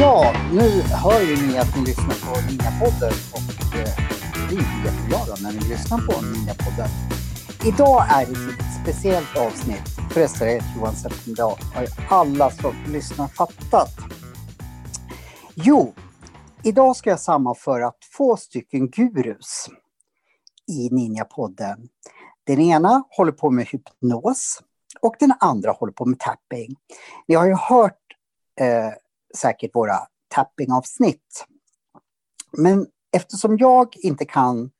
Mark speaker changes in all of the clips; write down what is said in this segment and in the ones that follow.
Speaker 1: Ja, nu hör ju ni att ni lyssnar på Ninja-podden och eh, blir jätteglada när ni lyssnar på Ninja-podden. Idag är det ett speciellt avsnitt. Förresten, jag heter Johan Zetterberg. Det har ju alla som lyssnar fattat. Jo, idag ska jag sammanföra två stycken gurus i Ninja-podden. Den ena håller på med hypnos och den andra håller på med tapping. Ni har ju hört eh, säkert våra tapping-avsnitt. Men eftersom jag inte kan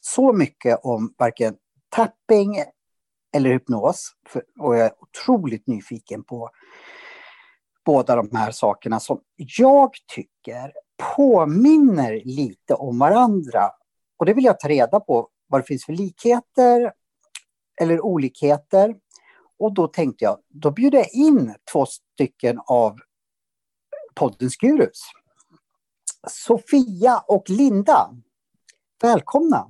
Speaker 1: så mycket om varken tapping eller hypnos för, och jag är otroligt nyfiken på båda de här sakerna som jag tycker påminner lite om varandra. Och det vill jag ta reda på vad det finns för likheter eller olikheter. Och då tänkte jag, då bjuder jag in två stycken av poddens gurus. Sofia och Linda. Välkomna!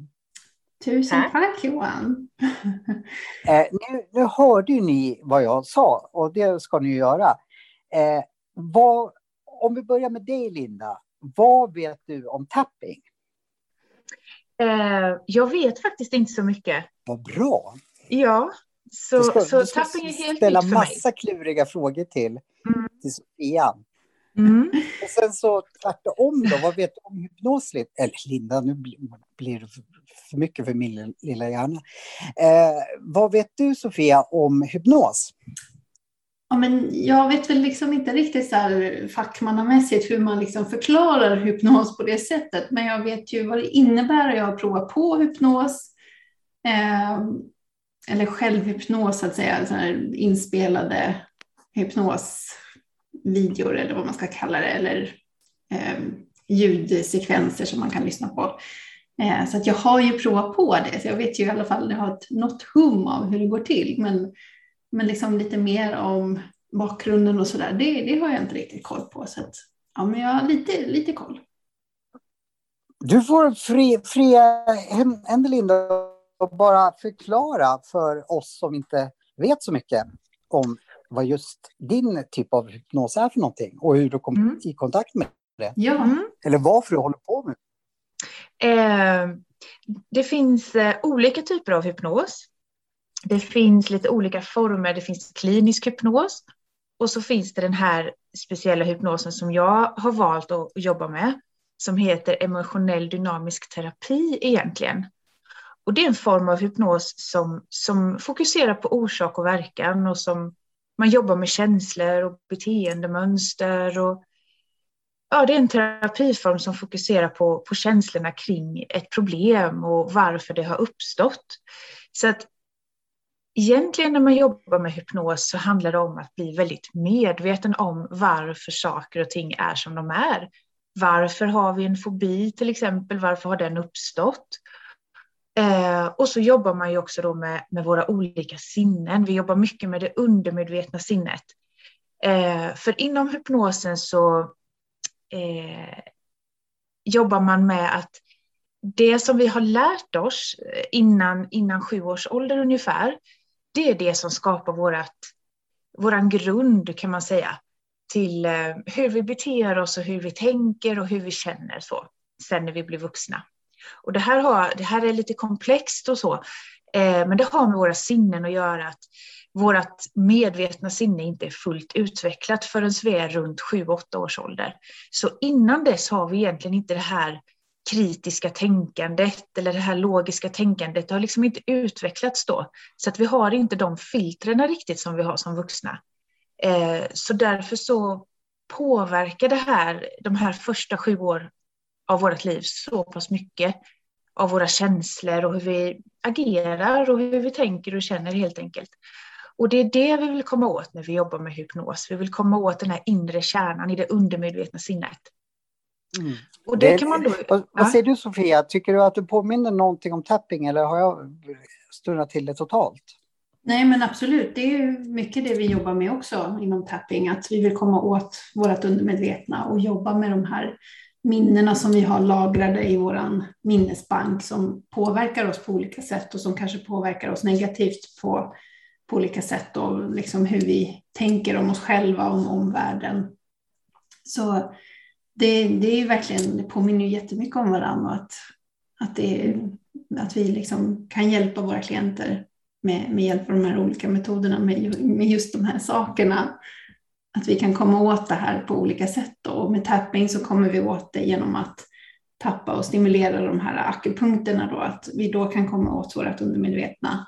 Speaker 2: Tusen tack, tack Johan!
Speaker 1: eh, nu, nu hörde ni vad jag sa och det ska ni göra. Eh, vad, om vi börjar med dig Linda, vad vet du om tapping?
Speaker 3: Eh, jag vet faktiskt inte så mycket.
Speaker 1: Vad bra!
Speaker 3: Ja, så,
Speaker 1: ska,
Speaker 3: så tapping är helt nytt för mig.
Speaker 1: ställa massa kluriga frågor till, mm. till Sofia.
Speaker 3: Mm.
Speaker 1: Och sen så tvärtom då, vad vet du om hypnos? Eller Linda, nu blir det för mycket för min lilla hjärna. Eh, vad vet du Sofia om hypnos?
Speaker 2: Ja, men jag vet väl liksom inte riktigt så här fackmannamässigt hur man liksom förklarar hypnos på det sättet, men jag vet ju vad det innebär. Jag har provat på hypnos, eh, eller självhypnos så att säga, så här inspelade hypnos videor eller vad man ska kalla det, eller eh, ljudsekvenser som man kan lyssna på. Eh, så att jag har ju provat på det, så jag vet ju i alla fall, jag har ett, något hum av hur det går till, men, men liksom lite mer om bakgrunden och sådär, det, det har jag inte riktigt koll på. Så att, ja, men jag har lite, lite koll.
Speaker 1: Du får fria händer Linda och bara förklara för oss som inte vet så mycket om vad just din typ av hypnos är för någonting och hur du kom mm. i kontakt med det.
Speaker 2: Ja. Mm.
Speaker 1: Eller varför du håller på med
Speaker 3: det. Eh, det finns eh, olika typer av hypnos. Det finns lite olika former. Det finns klinisk hypnos och så finns det den här speciella hypnosen som jag har valt att jobba med som heter emotionell dynamisk terapi egentligen. Och det är en form av hypnos som, som fokuserar på orsak och verkan och som man jobbar med känslor och beteendemönster. Och, ja, det är en terapiform som fokuserar på, på känslorna kring ett problem och varför det har uppstått. Så att egentligen när man jobbar med hypnos så handlar det om att bli väldigt medveten om varför saker och ting är som de är. Varför har vi en fobi till exempel? Varför har den uppstått? Eh, och så jobbar man ju också då med, med våra olika sinnen. Vi jobbar mycket med det undermedvetna sinnet. Eh, för inom hypnosen så eh, jobbar man med att det som vi har lärt oss eh, innan, innan sju års ålder ungefär, det är det som skapar vårat, våran grund kan man säga till eh, hur vi beter oss och hur vi tänker och hur vi känner så sen när vi blir vuxna. Och det här, har, det här är lite komplext och så, eh, men det har med våra sinnen att göra. att Vårt medvetna sinne inte är fullt utvecklat förrän vi är runt 7-8 års ålder. Så innan dess har vi egentligen inte det här kritiska tänkandet eller det här logiska tänkandet. Det har liksom inte utvecklats då. Så att vi har inte de filtrerna riktigt som vi har som vuxna. Eh, så därför så påverkar det här de här första sju år, av vårt liv så pass mycket av våra känslor och hur vi agerar och hur vi tänker och känner helt enkelt. Och det är det vi vill komma åt när vi jobbar med hypnos. Vi vill komma åt den här inre kärnan i det undermedvetna sinnet.
Speaker 1: Mm. Och det, det kan man då, vad, vad säger du Sofia, tycker du att du påminner någonting om tapping eller har jag stundat till det totalt?
Speaker 2: Nej, men absolut. Det är mycket det vi jobbar med också inom tapping, att vi vill komma åt vårt undermedvetna och jobba med de här minnena som vi har lagrade i vår minnesbank som påverkar oss på olika sätt och som kanske påverkar oss negativt på, på olika sätt och liksom hur vi tänker om oss själva och om omvärlden. Så det, det är verkligen, det påminner ju jättemycket om varandra att, att, det, att vi liksom kan hjälpa våra klienter med, med hjälp av de här olika metoderna med, med just de här sakerna. Att vi kan komma åt det här på olika sätt. Då. Och med tapping så kommer vi åt det genom att tappa och stimulera de här akupunkterna då, att vi då kan komma åt vårt undermedvetna.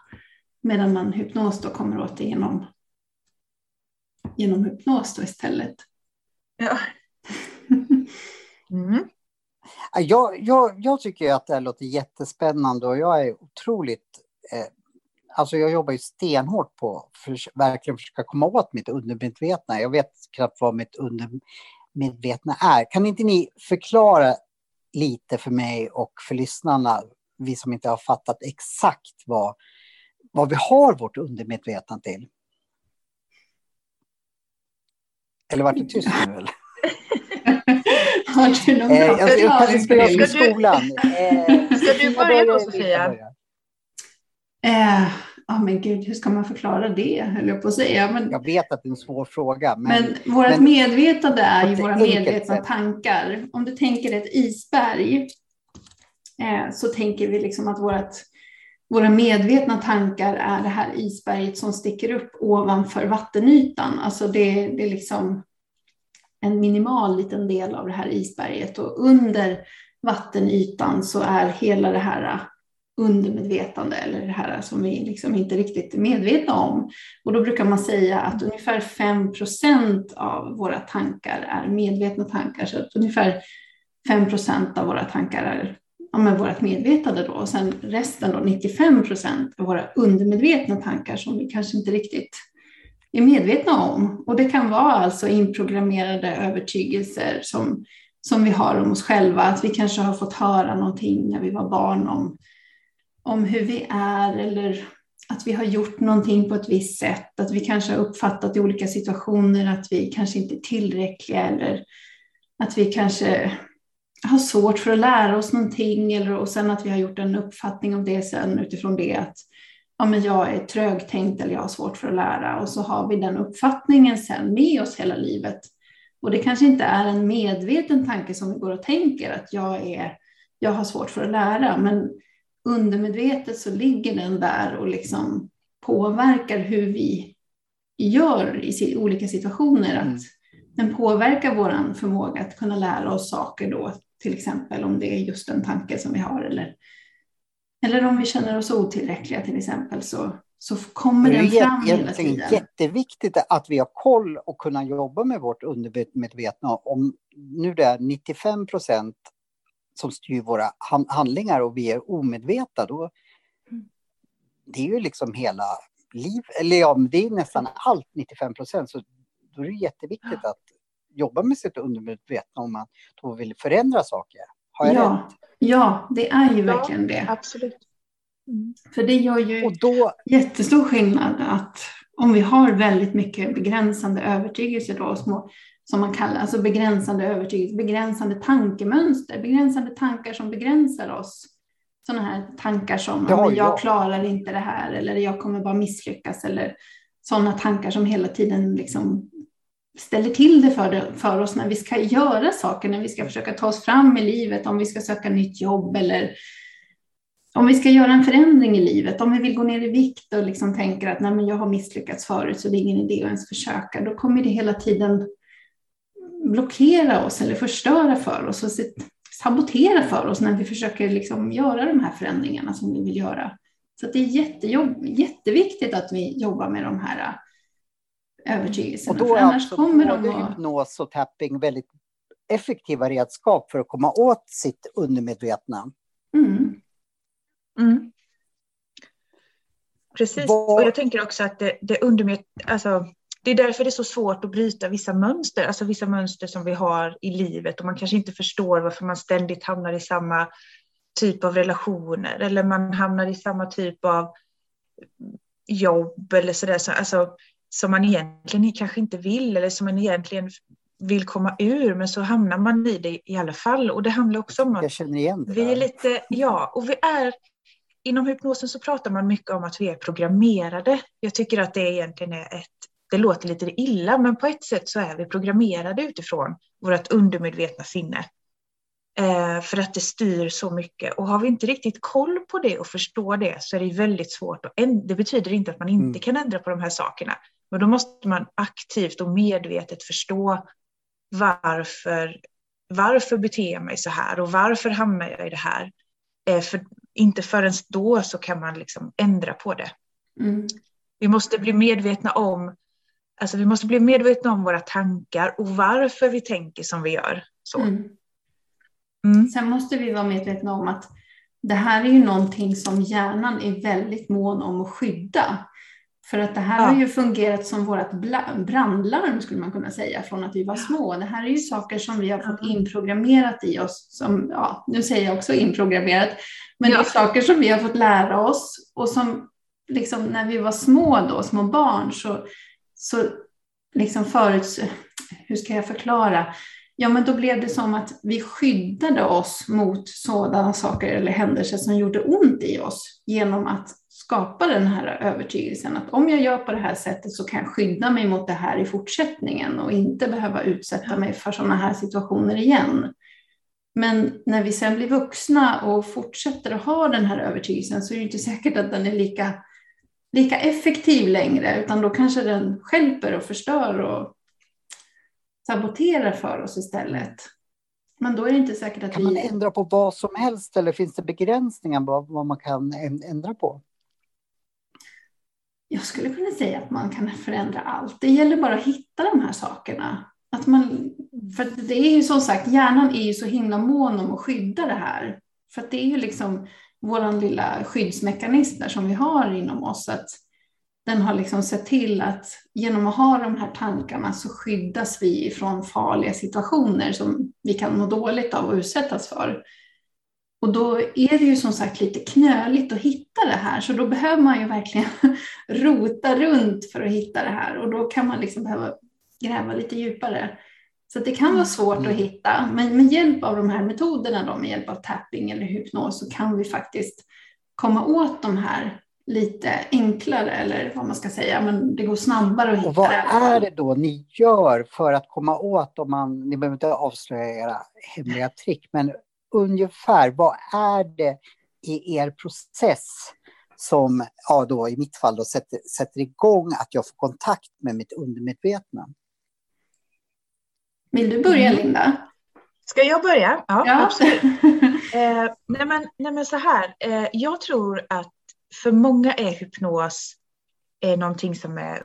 Speaker 2: Medan man hypnos då kommer åt det genom, genom hypnos då istället.
Speaker 3: Ja.
Speaker 1: Mm. Jag, jag, jag tycker att det här låter jättespännande och jag är otroligt eh, alltså jag jobbar ju stenhårt på att verkligen försöka komma åt mitt undermedvetna. Jag vet knappt vad mitt undermedvetna är. Kan inte ni förklara lite för mig och för lyssnarna, vi som inte har fattat exakt vad, vad vi har vårt undermedvetna till? Eller vart det tyst nu eller?
Speaker 2: Har du någon
Speaker 1: eh,
Speaker 2: bra
Speaker 1: jag, jag kanske ska som
Speaker 3: Ska du-
Speaker 1: skolan. Eh,
Speaker 3: Ska du börja då, Sofia?
Speaker 2: Eh, ja, men gud, hur ska man förklara det, höll jag på att säga. Men,
Speaker 1: Jag vet att det är en svår fråga, men,
Speaker 2: men vårt
Speaker 1: men-
Speaker 2: medvetande är ju våra medvetna
Speaker 1: sätt.
Speaker 2: tankar. Om du tänker ett isberg eh, så tänker vi liksom att vårt, våra medvetna tankar är det här isberget som sticker upp ovanför vattenytan. Alltså det, det är liksom en minimal liten del av det här isberget och under vattenytan så är hela det här undermedvetande eller det här som vi liksom inte riktigt är medvetna om. Och då brukar man säga att ungefär 5% av våra tankar är medvetna tankar. Så att ungefär 5% av våra tankar är ja, men vårt medvetande då. Och sen resten då, 95 procent, är våra undermedvetna tankar som vi kanske inte riktigt är medvetna om. Och det kan vara alltså inprogrammerade övertygelser som, som vi har om oss själva. Att vi kanske har fått höra någonting när vi var barn om, om hur vi är eller att vi har gjort någonting på ett visst sätt. Att vi kanske har uppfattat i olika situationer att vi kanske inte är tillräckliga eller att vi kanske har svårt för att lära oss någonting eller, och sen att vi har gjort en uppfattning om det sen utifrån det att ja, men jag är trögtänkt eller jag har svårt för att lära och så har vi den uppfattningen sen med oss hela livet. Och det kanske inte är en medveten tanke som vi går och tänker att jag, är, jag har svårt för att lära, men undermedvetet så ligger den där och liksom påverkar hur vi gör i olika situationer. Att
Speaker 1: Mm.
Speaker 2: Den påverkar vår förmåga att kunna lära oss saker då, till exempel om det är just en tanke som vi har eller, eller om vi känner oss otillräckliga till exempel så, så kommer
Speaker 1: det är
Speaker 2: den fram hela tiden.
Speaker 1: jätteviktigt att vi har koll och kunna jobba med vårt undermedvetna. Om nu det är 95 procent som styr våra han- handlingar och vi är omedvetna, då det är ju liksom hela liv, eller ja, det är nästan allt 95 procent, så då är det jätteviktigt att jobba med sitt undermedvetna om man då vill förändra saker. Har jag rätt?
Speaker 2: Ja, ja, det är ju
Speaker 3: Ja.
Speaker 2: verkligen det.
Speaker 3: Absolut. Mm.
Speaker 2: För det gör ju
Speaker 1: Och då,
Speaker 2: jättestor skillnad att om vi har väldigt mycket begränsande övertygelser då, små, som man kallar, alltså begränsande övertygelser, begränsande tankemönster, begränsande tankar som begränsar oss. Sådana här tankar som ja, jag
Speaker 1: jag.
Speaker 2: klarar inte det här eller jag kommer bara misslyckas eller sådana tankar som hela tiden liksom ställer till det för, det för oss när vi ska göra saker, när vi ska försöka ta oss fram i livet, om vi ska söka nytt jobb eller om vi ska göra en förändring i livet, om vi vill gå ner i vikt och liksom tänker att Nej, men jag har misslyckats förut så det är ingen idé att ens försöka, då kommer det hela tiden blockera oss eller förstöra för oss och sabotera för oss när vi försöker liksom göra de här förändringarna som vi vill göra. Så att det är jättejobb, jätteviktigt att vi jobbar med de här äh, övertygelserna,
Speaker 1: och då
Speaker 2: för
Speaker 1: är
Speaker 2: annars
Speaker 1: alltså
Speaker 2: kommer
Speaker 1: både
Speaker 2: de att...
Speaker 1: hypnos och tapping väldigt effektiva redskap för att komma åt sitt undermedvetna.
Speaker 2: Mm,
Speaker 3: Mm. Precis,
Speaker 1: Vad-
Speaker 3: och jag tänker också att det, det undermed, alltså, det är därför det är så svårt att bryta vissa mönster, alltså vissa mönster som vi har i livet och man kanske inte förstår varför man ständigt hamnar i samma typ av relationer eller man hamnar i samma typ av jobb eller sådär, så, alltså, som man egentligen kanske inte vill eller som man egentligen vill komma ur, men så hamnar man i det i alla fall. Och det handlar också om att vi är lite, ja, och vi är, inom hypnosen så pratar man mycket om att vi är programmerade. Jag tycker att det egentligen är ett, det låter lite illa, men på ett sätt så är vi programmerade utifrån vårt undermedvetna sinne. Eh, för att det styr så mycket. Och har vi inte riktigt koll på det och förstår det så är det väldigt svårt. Att änd- det betyder inte att man inte
Speaker 1: Mm.
Speaker 3: kan ändra på de här sakerna. Men då måste man aktivt och medvetet förstå varför, varför beter jag mig så här och varför hamnar jag i det här. Eh, för inte förrän då så kan man liksom ändra på det.
Speaker 2: Mm.
Speaker 3: Vi måste bli medvetna om Alltså vi måste bli medvetna om våra tankar och varför vi tänker som vi gör. Så.
Speaker 2: Mm.
Speaker 3: Mm.
Speaker 2: Sen måste vi vara medvetna om att det här är ju någonting som hjärnan är väldigt mån om att skydda. För att det här
Speaker 3: Ja.
Speaker 2: har ju fungerat som vårt brandlarm skulle man kunna säga från att vi var små. Det här är ju saker som vi har fått inprogrammerat i oss. Som, ja, nu säger jag också inprogrammerat. Men det
Speaker 3: Ja.
Speaker 2: är saker som vi har fått lära oss och som liksom när vi var små då, små barn så, så liksom förut, hur ska jag förklara? Ja, men då blev det som att vi skyddade oss mot sådana saker eller händelser som gjorde ont i oss genom att skapa den här övertygelsen att om jag gör på det här sättet så kan jag skydda mig mot det här i fortsättningen och inte behöva utsätta mig för sådana här situationer igen. Men när vi sen blir vuxna och fortsätter att ha den här övertygelsen så är det inte säkert att den är lika, lika effektiv längre, utan då kanske den skälper och förstör och saboterar för oss istället. Men då är det inte säkert att
Speaker 1: Kan man
Speaker 2: vi...
Speaker 1: ändra på vad som helst eller finns det begränsningar vad, vad man kan ändra på?
Speaker 2: Jag skulle kunna säga att man kan förändra allt. Det gäller bara att hitta de här sakerna. Att man, för det är ju som sagt, hjärnan är ju så himla mån om att skydda det här. För det är ju liksom vår lilla skyddsmekanism där som vi har inom oss. Att den har liksom sett till att genom att ha de här tankarna så skyddas vi från farliga situationer som vi kan må dåligt av och utsättas för. Och då är det ju som sagt lite knöligt att hitta det här, så då behöver man ju verkligen rota runt för att hitta det här och då kan man liksom behöva gräva lite djupare. Så det kan vara svårt att hitta, men med hjälp av de här metoderna, då, med hjälp av tapping eller hypnos, så kan vi faktiskt komma åt de här lite enklare, eller vad man ska säga, men det går snabbare att hitta
Speaker 1: Och vad är det då ni gör för att komma åt, om man, ni behöver inte avslöja era hemliga trick, men ungefär vad är det i er process som, ja då i mitt fall då sätter, sätter igång att jag får kontakt med mitt undermedvetna?
Speaker 2: Vill du börja,
Speaker 3: Mm.
Speaker 2: Linda?
Speaker 3: Ska jag börja? Ja,
Speaker 2: Ja.
Speaker 3: absolut. Eh, nej, men, nej men så här, eh, jag tror att för många är hypnos eh, någonting som är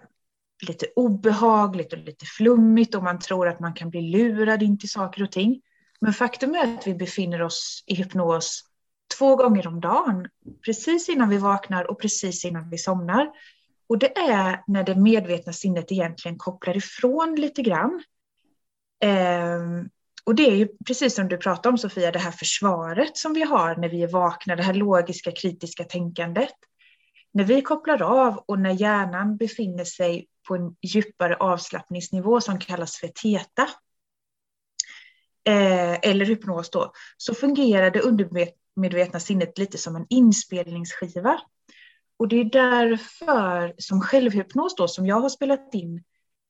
Speaker 3: lite obehagligt och lite flummigt och man tror att man kan bli lurad in till saker och ting. Men faktum är att vi befinner oss i hypnos två gånger om dagen, precis innan vi vaknar och precis innan vi somnar. Och det är när det medvetna sinnet egentligen kopplar ifrån lite grann. Ehm, och det är ju precis som du pratade om Sofia, det här försvaret som vi har när vi är vakna, det här logiska kritiska tänkandet. När vi kopplar av och när hjärnan befinner sig på en djupare avslappningsnivå som kallas för teta, eh, eller hypnos då, så fungerar det undermedvetna sinnet lite som en inspelningsskiva. Och det är därför som självhypnos då, som jag har spelat in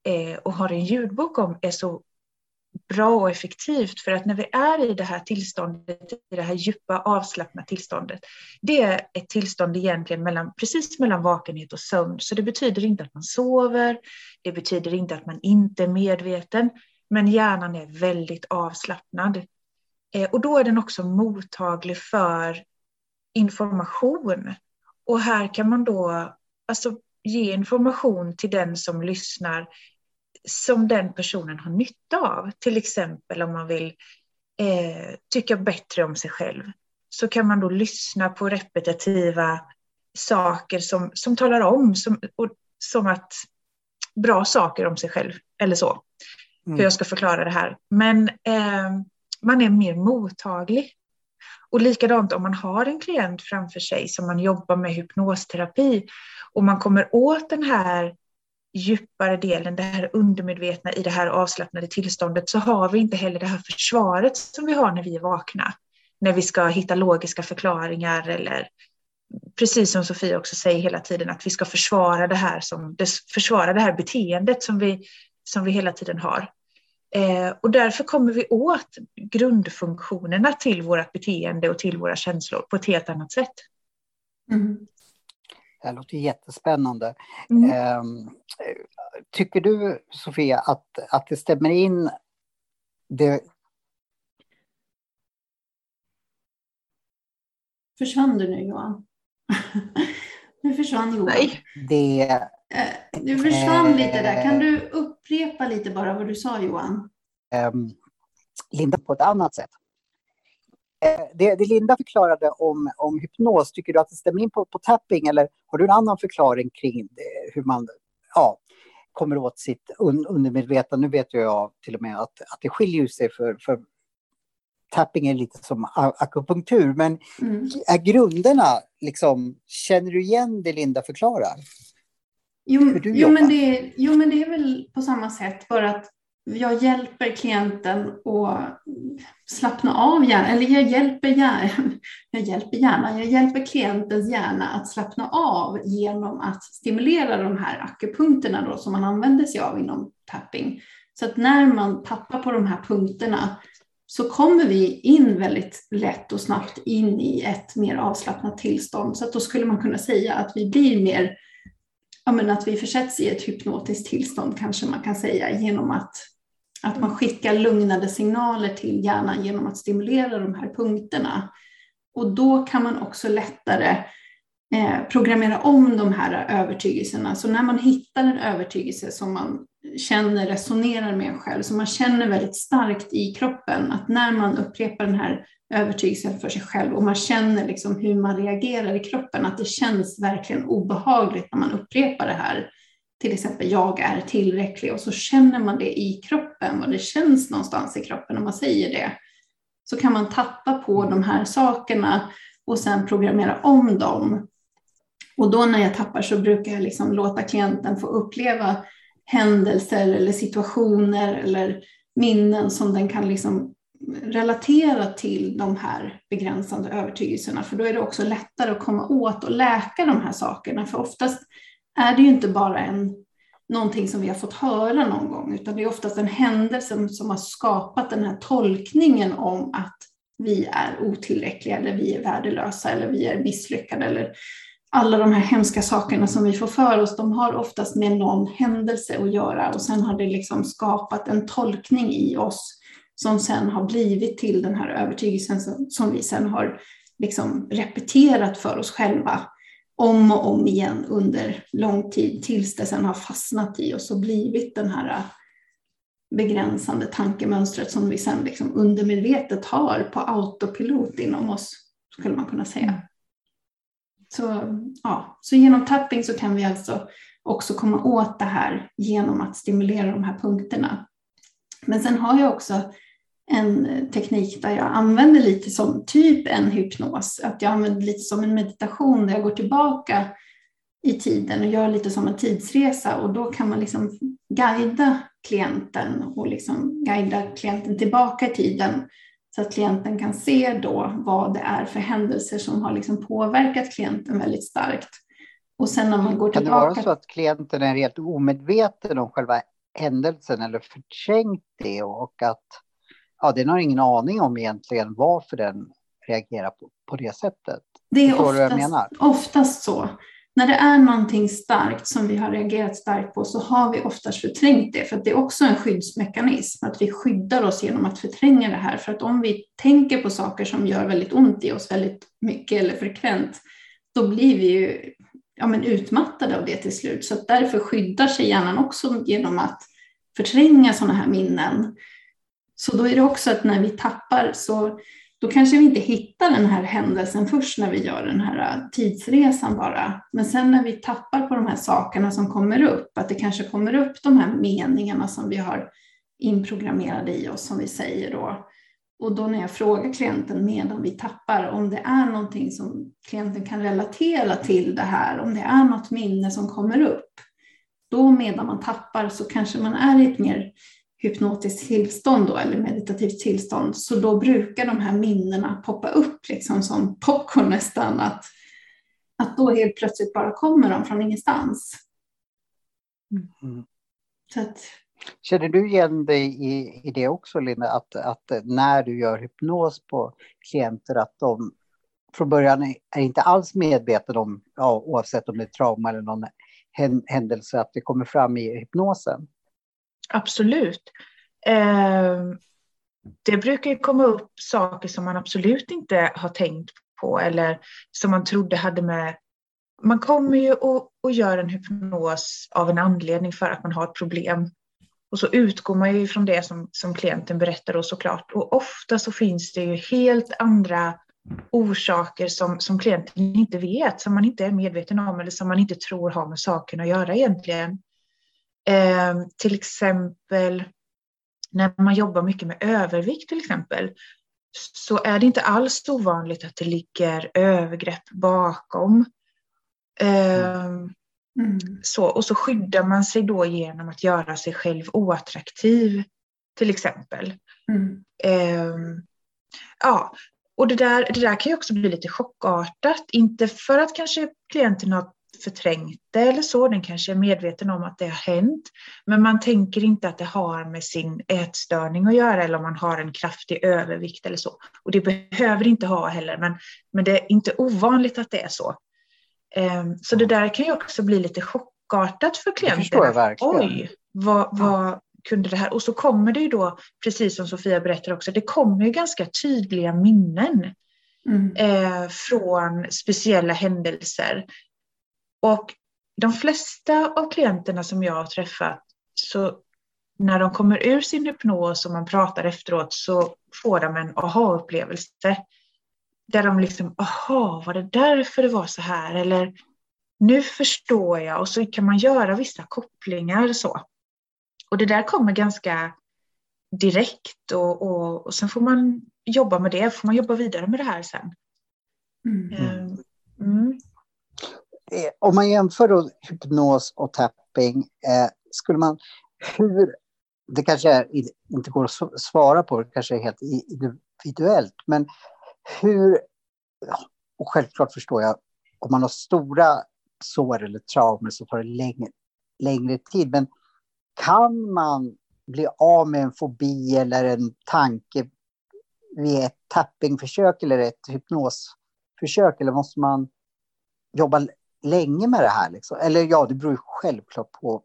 Speaker 3: eh, och har en ljudbok om, är så bra och effektivt för att när vi är i det här tillståndet, i det här djupa avslappna tillståndet, det är ett tillstånd egentligen mellan, precis mellan vakenhet och sömn. Så det betyder inte att man sover, det betyder inte att man inte är medveten, men hjärnan är väldigt avslappnad. Eh, och då är den också mottaglig för information. Och här kan man då alltså, ge information till den som lyssnar som den personen har nytta av. Till exempel om man vill eh, tycka bättre om sig själv så kan man då lyssna på repetitiva saker som, som talar om som, och, som att bra saker om sig själv eller så.
Speaker 1: Mm.
Speaker 3: Hur jag ska förklara det här. Men eh, man är mer mottaglig. Och likadant om man har en klient framför sig som man jobbar med hypnosterapi och man kommer åt den här djupare delen, det här undermedvetna i det här avslappnade tillståndet, så har vi inte heller det här försvaret som vi har när vi är vakna. När vi ska hitta logiska förklaringar eller precis som Sofie också säger hela tiden, att vi ska försvara det här, som, försvara det här beteendet som vi, som vi hela tiden har. Eh, och därför kommer vi åt grundfunktionerna till vårt beteende och till våra känslor på ett helt annat sätt.
Speaker 1: Mm. Det låter jättespännande. Mm. Eh, tycker du, Sofia, att, att det stämmer in det...
Speaker 2: Försvann du nu, Johan? nu försvann Johan.
Speaker 3: Nej.
Speaker 1: Det,
Speaker 2: eh, du försvann lite där. Kan du upprepa lite bara vad du sa, Johan?
Speaker 1: Eh, Linda på ett annat sätt. Eh, det, det, Linda förklarade om, om hypnos, tycker du att det stämmer in på, på tapping eller har du en annan förklaring kring det, hur man ja, kommer åt sitt un, undermedvetna? Nu vet jag till och med att, att det skiljer sig för, för tapping är lite som akupunktur, men mm. är grunderna liksom, känner du igen det Linda förklarar?
Speaker 2: Jo, jo, men det, jo, men det är väl på samma sätt, bara att jag hjälper klienten att slappna av hjärnan, eller jag hjälper, hjärnan, jag hjälper hjärnan, jag hjälper klientens hjärna att slappna av genom att stimulera de här akupunkterna då, som man använder sig av inom tapping. Så att när man tappar på de här punkterna så kommer vi in väldigt lätt och snabbt in i ett mer avslappnat tillstånd. Så att då skulle man kunna säga att vi blir mer, ja men att vi försätts i ett hypnotiskt tillstånd kanske man kan säga genom att att man skickar lugnade signaler till hjärnan genom att stimulera de här punkterna. Och då kan man också lättare eh, programmera om de här övertygelserna. Så när man hittar en övertygelse som man känner resonerar med en själv, som man känner väldigt starkt i kroppen, att när man upprepar den här övertygelsen för sig själv och man känner liksom hur man reagerar i kroppen, att det känns verkligen obehagligt när man upprepar det här, till exempel jag är tillräcklig och så känner man det i kroppen, vad det känns någonstans i kroppen när man säger det, så kan man tappa på de här sakerna och sen programmera om dem. Och då när jag tappar så brukar jag liksom låta klienten få uppleva händelser eller situationer eller minnen som den kan liksom relatera till de här begränsande övertygelserna, för då är det också lättare att komma åt och läka de här sakerna. För oftast är det ju inte bara en, någonting som vi har fått höra någon gång, utan det är oftast en händelse som har skapat den här tolkningen om att vi är otillräckliga eller vi är värdelösa eller vi är misslyckade eller alla de här hemska sakerna som vi får för oss, de har oftast med någon händelse att göra. Och sen har det liksom skapat en tolkning i oss som sen har blivit till den här övertygelsen som vi sen har liksom repeterat för oss själva om och om igen under lång tid tills det sen har fastnat i oss och blivit den här begränsande tankemönstret som vi sen liksom undermedvetet har på autopilot inom oss, skulle man kunna säga. Mm. Så, ja, så genom tapping så kan vi alltså också komma åt det här genom att stimulera de här punkterna. Men sen har jag också en teknik där jag använder lite som typ en hypnos, att jag använder lite som en meditation där jag går tillbaka i tiden och gör lite som en tidsresa. Och då kan man liksom guida klienten och liksom guida klienten tillbaka i tiden. Så att klienten kan se då vad det är för händelser som har liksom påverkat klienten väldigt starkt. Och sen när man går tillbaka...
Speaker 1: Kan det vara så att klienten är helt omedveten om själva händelsen eller förträngt det och att ja, den har ingen aning om egentligen varför den reagerar på, på det sättet?
Speaker 2: Det är oftast, oftast så när det är någonting starkt som vi har reagerat starkt på så har vi oftast förträngt det, för det är också en skyddsmekanism, att vi skyddar oss genom att förtränga det här. För att om vi tänker på saker som gör väldigt ont i oss väldigt mycket eller frekvent, då blir vi ju ja, men utmattade av det till slut. Så därför skyddar sig hjärnan också genom att förtränga sådana här minnen. Så då är det också att när vi tappar så då kanske vi inte hittar den här händelsen först när vi gör den här äh, tidsresan bara. Men sen när vi tappar på de här sakerna som kommer upp, att det kanske kommer upp de här meningarna som vi har inprogrammerade i oss, som vi säger då. Och då när jag frågar klienten medan vi tappar om det är någonting som klienten kan relatera till det här, om det är något minne som kommer upp, då medan man tappar så kanske man är i ett mer hypnotiskt tillstånd då, eller meditativt tillstånd, så då brukar de här minnena poppa upp liksom som popcorn nästan, att, att då helt plötsligt bara kommer de från ingenstans. Mm.
Speaker 1: Så att, Känner du igen dig i, i det också, Linda, att, att när du gör hypnos på klienter, att de från början är inte alls medvetna om, ja, oavsett om det är trauma eller någon händelse, att det kommer fram i hypnosen?
Speaker 3: Absolut. Eh, det brukar ju komma upp saker som man absolut inte har tänkt på eller som man trodde hade med... Man kommer ju och, och gör en hypnos av en anledning för att man har ett problem. Och så utgår man ju från det som, som klienten berättar då såklart. Och ofta så finns det ju helt andra orsaker som, som klienten inte vet, som man inte är medveten om eller som man inte tror har med saken att göra egentligen. Eh, till exempel när man jobbar mycket med övervikt till exempel, så är det inte alls ovanligt att det ligger övergrepp bakom. Eh, mm. så, och så skyddar man sig då genom att göra sig själv oattraktiv, till exempel. Mm. Eh, ja, och det där, det där kan ju också bli lite chockartat, inte för att kanske klienten har förträngt det eller så, den kanske är medveten om att det har hänt, men man tänker inte att det har med sin ätstörning att göra eller om man har en kraftig övervikt eller så. Och det behöver inte ha heller, men, men det är inte ovanligt att det är så. Um, så det där kan ju också bli lite chockartat för klienten. Det
Speaker 1: förstår jag verkligen.
Speaker 3: Oj, vad, vad kunde det här? Och så kommer det ju då, precis som Sofia berättar också, det kommer ju ganska tydliga minnen. Mm. Eh, från speciella händelser. Och de flesta av klienterna som jag har träffat, så när de kommer ur sin hypnos och man pratar efteråt så får de en aha-upplevelse. Där de liksom, aha, var det därför det var så här? Eller nu förstår jag. Och så kan man göra vissa kopplingar så. Och det där kommer ganska direkt och, och, och sen får man jobba med det, får man jobba vidare med det här sen. Mm. Ehm, mm.
Speaker 1: Eh, om man jämför då hypnos och tapping, eh, skulle man, hur, det kanske är, inte går att svara på, det kanske är helt individuellt, men hur, och självklart förstår jag, om man har stora sår eller traumer så tar det längre, längre tid, men kan man bli av med en fobi eller en tanke vid ett tappingförsök eller ett hypnosförsök, eller måste man jobba länge med det här? Liksom? Eller ja, det beror ju självklart på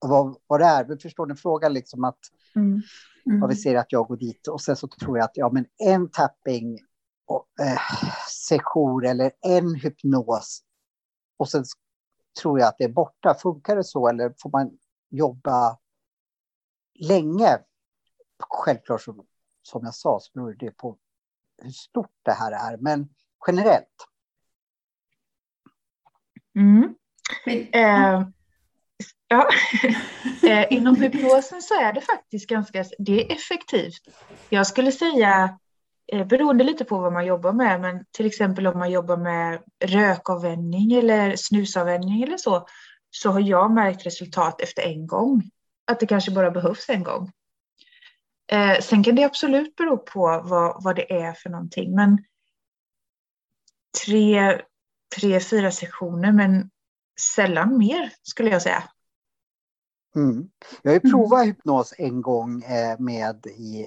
Speaker 1: vad, vad det är. Men förstår ni frågan liksom att mm. Mm. vi ser att jag går dit och sen så tror jag att ja, men en tapping och, eh, session eller en hypnos och sen tror jag att det är borta. Funkar det så eller får man jobba länge? Självklart så, som jag sa så beror det på hur stort det här är, men generellt.
Speaker 3: Mm. Eh, ja. eh, inom hypnosen så är det faktiskt ganska det är effektivt. Jag skulle säga, eh, beroende lite på vad man jobbar med, men till exempel om man jobbar med rökavvänjning eller snusavvänjning eller så, så har jag märkt resultat efter en gång. Att det kanske bara behövs en gång. Eh, sen kan det absolut bero på vad, vad det är för någonting, men tre, tre, fyra sektioner, men sällan mer skulle jag säga.
Speaker 1: Mm. Jag har ju mm. provat mm. hypnos en gång eh, med i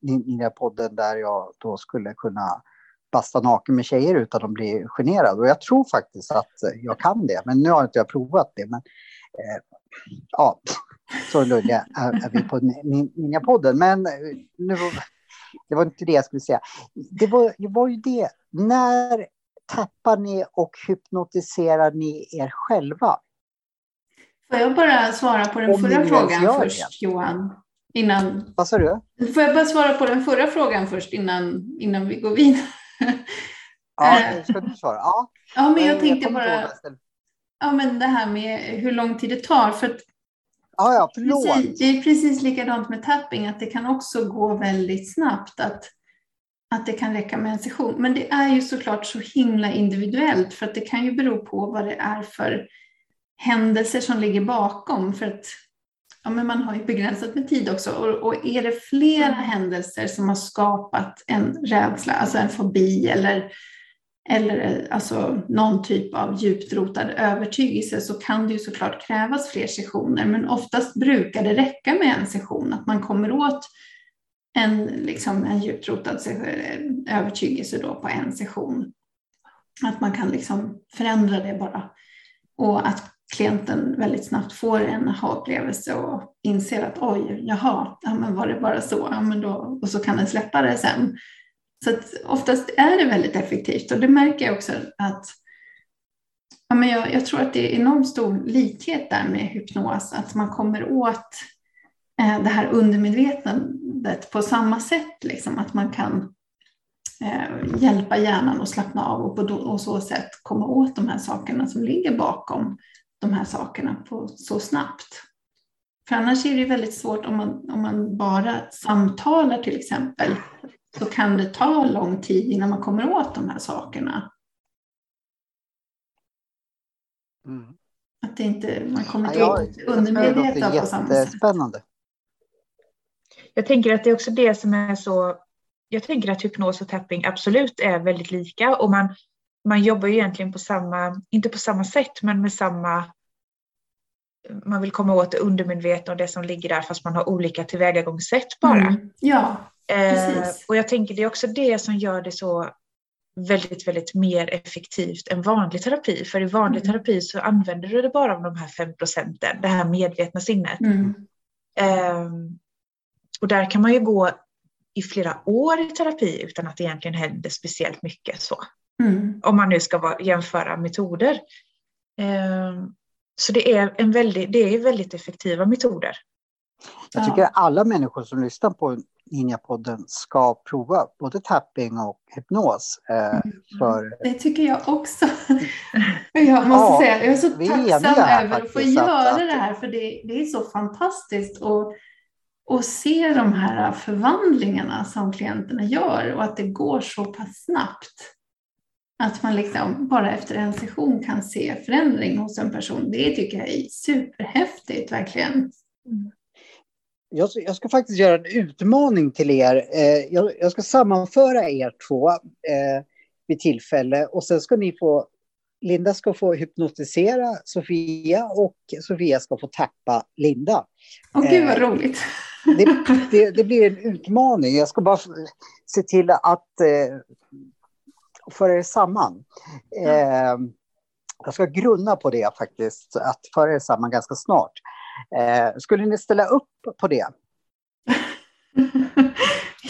Speaker 1: Ninja-podden där jag då skulle kunna basta naken med tjejer utan att bli generad. Och jag tror faktiskt att jag kan det, men nu har inte jag provat det. Men eh, ja, så lulliga är, är vi på Ninja-podden. Men eh, nu, det var inte det jag skulle säga. Det var, det var ju det, när tappar ni och hypnotiserar ni er själva?
Speaker 2: Får jag bara svara på den Om förra frågan först, det. Johan? Innan...
Speaker 1: Vad sa du?
Speaker 2: Får jag bara svara på den förra frågan först innan, innan vi går vidare?
Speaker 1: Ja, det ska du svara. Ja,
Speaker 2: ja men jag tänkte bara... Ja, men det här med hur lång tid det tar. För att
Speaker 1: ja, ja,
Speaker 2: precis, det är precis likadant med tapping, att det kan också gå väldigt snabbt. Att att det kan räcka med en session. Men det är ju såklart så himla individuellt för att det kan ju bero på vad det är för händelser som ligger bakom. För att ja, men man har ju begränsat med tid också. Och, och är det flera mm. händelser som har skapat en rädsla, alltså en fobi eller, eller alltså någon typ av djupt rotad övertygelse så kan det ju såklart krävas fler sessioner. Men oftast brukar det räcka med en session, att man kommer åt en, liksom en djupt rotad övertygelse då på en session. Att man kan liksom förändra det bara. Och att klienten väldigt snabbt får en aha-upplevelse och inser att oj, jaha, ja, men var det bara så? Ja, men då, och så kan den släppa det sen. Så att oftast är det väldigt effektivt och det märker jag också att ja, men jag, jag tror att det är enormt stor likhet där med hypnos, att man kommer åt eh, det här undermedvetna undermedvetandet på samma sätt, liksom, att man kan eh, hjälpa hjärnan att slappna av och på och så sätt komma åt de här sakerna som ligger bakom de här sakerna på så snabbt. För annars är det väldigt svårt om man, om man bara samtalar till exempel, så kan det ta lång tid innan man kommer åt de här sakerna. Mm. Att det inte, man kommer till ja, undermedvetet på samma sätt.
Speaker 1: Spännande.
Speaker 3: Jag tänker att det är också det som är så, jag tänker att hypnos och tapping absolut är väldigt lika och man man jobbar ju egentligen på samma, inte på samma sätt, men med samma man vill komma åt det undermedvetna och det som ligger där fast man har olika tillvägagångssätt bara. Mm.
Speaker 2: Ja,
Speaker 3: precis. Eh, och jag tänker det är också det som gör det så väldigt, väldigt mer effektivt än vanlig terapi. För i vanlig mm. terapi så använder du det bara av de här fem procenten, det här medvetna sinnet. Mm. Eh, och där kan man ju gå i flera år i terapi utan att det egentligen händer speciellt mycket så. Mm. Om man nu ska jämföra metoder. Ehm, så det är, en väldigt, det är väldigt effektiva metoder.
Speaker 1: Jag tycker alla människor som lyssnar på Ninja-podden ska prova både tapping och hypnos. Eh, mm. för...
Speaker 2: Det tycker jag också. jag måste ja, säga, jag är så tacksam är över att få göra att... det här, för det, det är så fantastiskt. Och, och se de här förvandlingarna som klienterna gör och att det går så pass snabbt. Att man liksom bara efter en session kan se förändring hos en person. Det tycker jag är superhäftigt verkligen. Mm.
Speaker 1: Jag, ska faktiskt göra en utmaning till er. Eh, jag, ska sammanföra er två eh, vid tillfälle och sen ska ni få Linda ska få hypnotisera Sofia och Sofia ska få tappa Linda.
Speaker 2: Åh gud vad eh, roligt.
Speaker 1: Det, det, det, blir en utmaning. Jag ska bara se till att eh, föra er samman. Eh, jag ska grunna på det faktiskt, att föra er samman ganska snart. Eh, skulle ni ställa upp på det?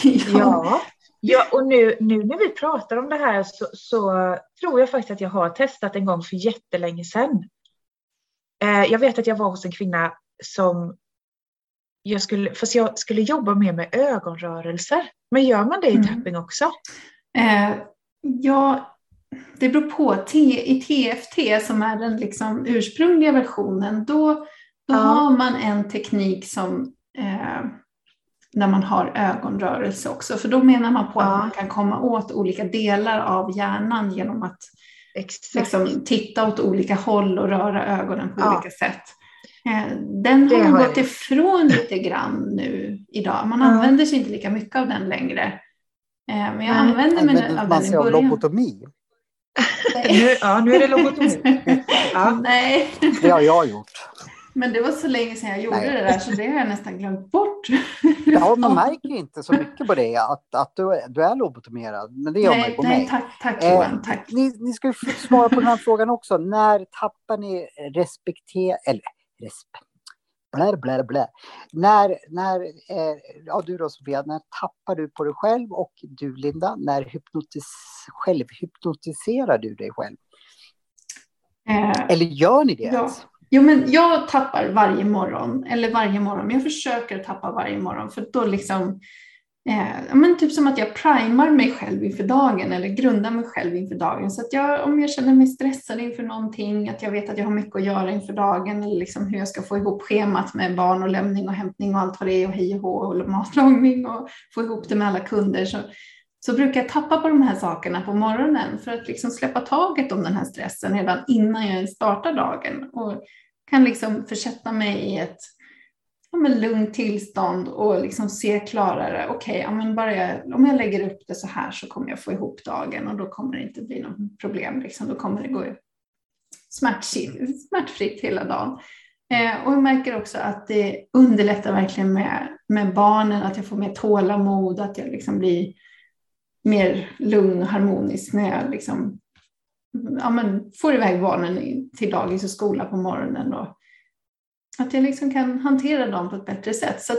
Speaker 3: ja. Ja, och nu, nu när vi pratar om det här så, så, tror jag faktiskt att jag har testat en gång för jättelänge sedan. Eh, jag vet att jag var hos en kvinna som jag skulle, fast jag skulle jobba mer med ögonrörelser. Men gör man det i mm. tapping också?
Speaker 2: Eh, Ja, det beror på. I TFT som är den liksom ursprungliga versionen, då, då ja. har man en teknik som eh, där man har ögonrörelse också. För då menar man på ja. att man kan komma åt olika delar av hjärnan genom att liksom, titta åt olika håll och röra ögonen på ja. olika sätt. Eh, den har, har gått ifrån lite grann nu idag. Man använder sig inte lika mycket av den längre. Eh, men jag använder mig av den i början.
Speaker 1: lobotomi?
Speaker 3: nu, ja, nu är det lobotomi.
Speaker 2: Ja. Nej.
Speaker 1: Det har jag gjort.
Speaker 2: Men det var så länge sedan jag gjorde Nej. det där så det har jag nästan glömt bort.
Speaker 1: Ja, man märker inte så mycket på det att, att du, du är lobotomerad. Men det gör nej, man på
Speaker 2: nej,
Speaker 1: mig.
Speaker 2: Tack, tack eh, Johan, tack.
Speaker 1: Ni, ni ska svara på den här frågan också. När tappar ni respektera, eller blä, blä, blä. När, när eh, ja du då Sofia, när tappar du på dig själv och du Linda, när hypnotis, självhypnotiserar du dig själv? Eh, Eller gör ni det
Speaker 2: ja. Jo, men jag tappar varje morgon, eller varje morgon, men jag försöker tappa varje morgon, för då liksom Eh, men typ som att jag primar mig själv inför dagen eller grundar mig själv inför dagen. Så att jag, om jag känner mig stressad inför någonting, att jag vet att jag har mycket att göra inför dagen eller liksom hur jag ska få ihop schemat med barn och lämning och hämtning och allt vad det är och hej och hå och matlagning och få ihop det med alla kunder. Så, så brukar jag tappa på de här sakerna på morgonen för att liksom släppa taget om den här stressen redan innan jag startar dagen och kan liksom försätta mig i ett ja, men lugnt tillstånd och liksom se klarare. Okej, okay, ja, om jag lägger upp det så här så kommer jag få ihop dagen och då kommer det inte bli något problem. Liksom. Då kommer det gå smärtfritt, smärtfritt hela dagen. Eh, och jag märker också att det underlättar verkligen med, med barnen, att jag får mer tålamod, att jag liksom blir mer lugn och harmonisk när jag liksom, ja, men får iväg barnen till dagis och skola på morgonen. Och att jag liksom kan hantera dem på ett bättre sätt. Så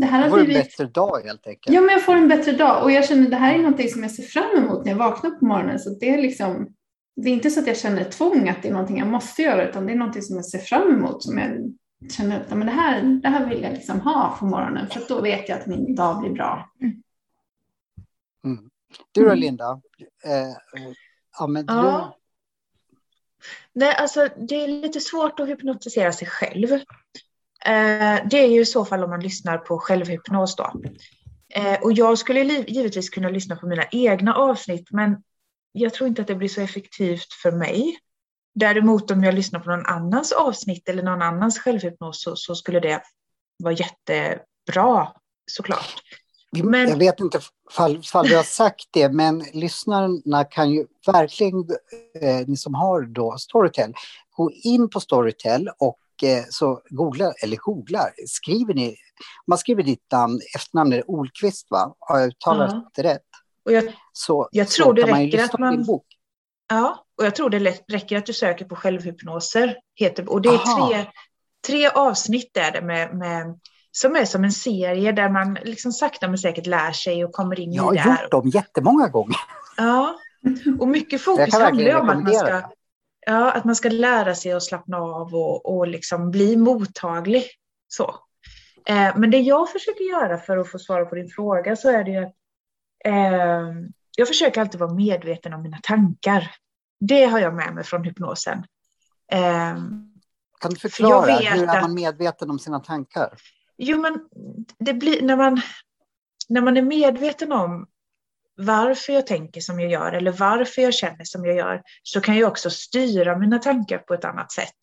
Speaker 2: det här
Speaker 1: du får blivit... en bättre dag helt enkelt.
Speaker 2: Ja, men jag får en bättre dag och jag känner att det här är någonting som jag ser fram emot när jag vaknar på morgonen. Så det är liksom, det är inte så att jag känner tvång att det är någonting jag måste göra, utan det är någonting som jag ser fram emot, som jag känner att men det, här, det här vill jag liksom ha på morgonen, för då vet jag att min dag blir bra.
Speaker 1: Mm. Du då, mm. Linda? Eh, använder ja.
Speaker 3: Nej, alltså, det är lite svårt att hypnotisera sig själv. Eh, det är ju i så fall om man lyssnar på självhypnos då. Eh, och jag skulle givetvis kunna lyssna på mina egna avsnitt, men jag tror inte att det blir så effektivt för mig. Däremot om jag lyssnar på någon annans avsnitt eller någon annans självhypnos så, så skulle det vara jättebra såklart.
Speaker 1: Men... Jag vet inte fall, fall jag har sagt det, men lyssnarna kan ju verkligen, eh, ni som har då Storytel, gå in på Storytel och eh, så googlar, eller googlar, skriver ni, man skriver ditt namn, efternamn är Olqvist va? Har jag uttalat -huh. det rätt?
Speaker 3: Och jag, så, jag tror så det räcker att man... Bok. Ja, och jag tror det räcker att du söker på självhypnoser. Heter, och det är tre, tre avsnitt där med, med, som är som en serie där man liksom sakta men säkert lär sig och kommer in i det.
Speaker 1: Jag har
Speaker 3: där.
Speaker 1: gjort dem jättemånga gånger.
Speaker 3: Ja, och mycket fokus handlar om att man, ska, ja, att man ska lära sig att slappna av och, och liksom bli mottaglig. Så. Eh, men det jag försöker göra för att få svara på din fråga så är det ju att Eh, jag försöker alltid vara medveten om mina tankar. Det har jag med mig från hypnosen.
Speaker 1: Eh, kan du förklara, hur är man medveten om sina tankar?
Speaker 3: Jo, men det blir när man, när man är medveten om varför jag tänker som jag gör eller varför jag känner som jag gör så kan jag också styra mina tankar på ett annat sätt.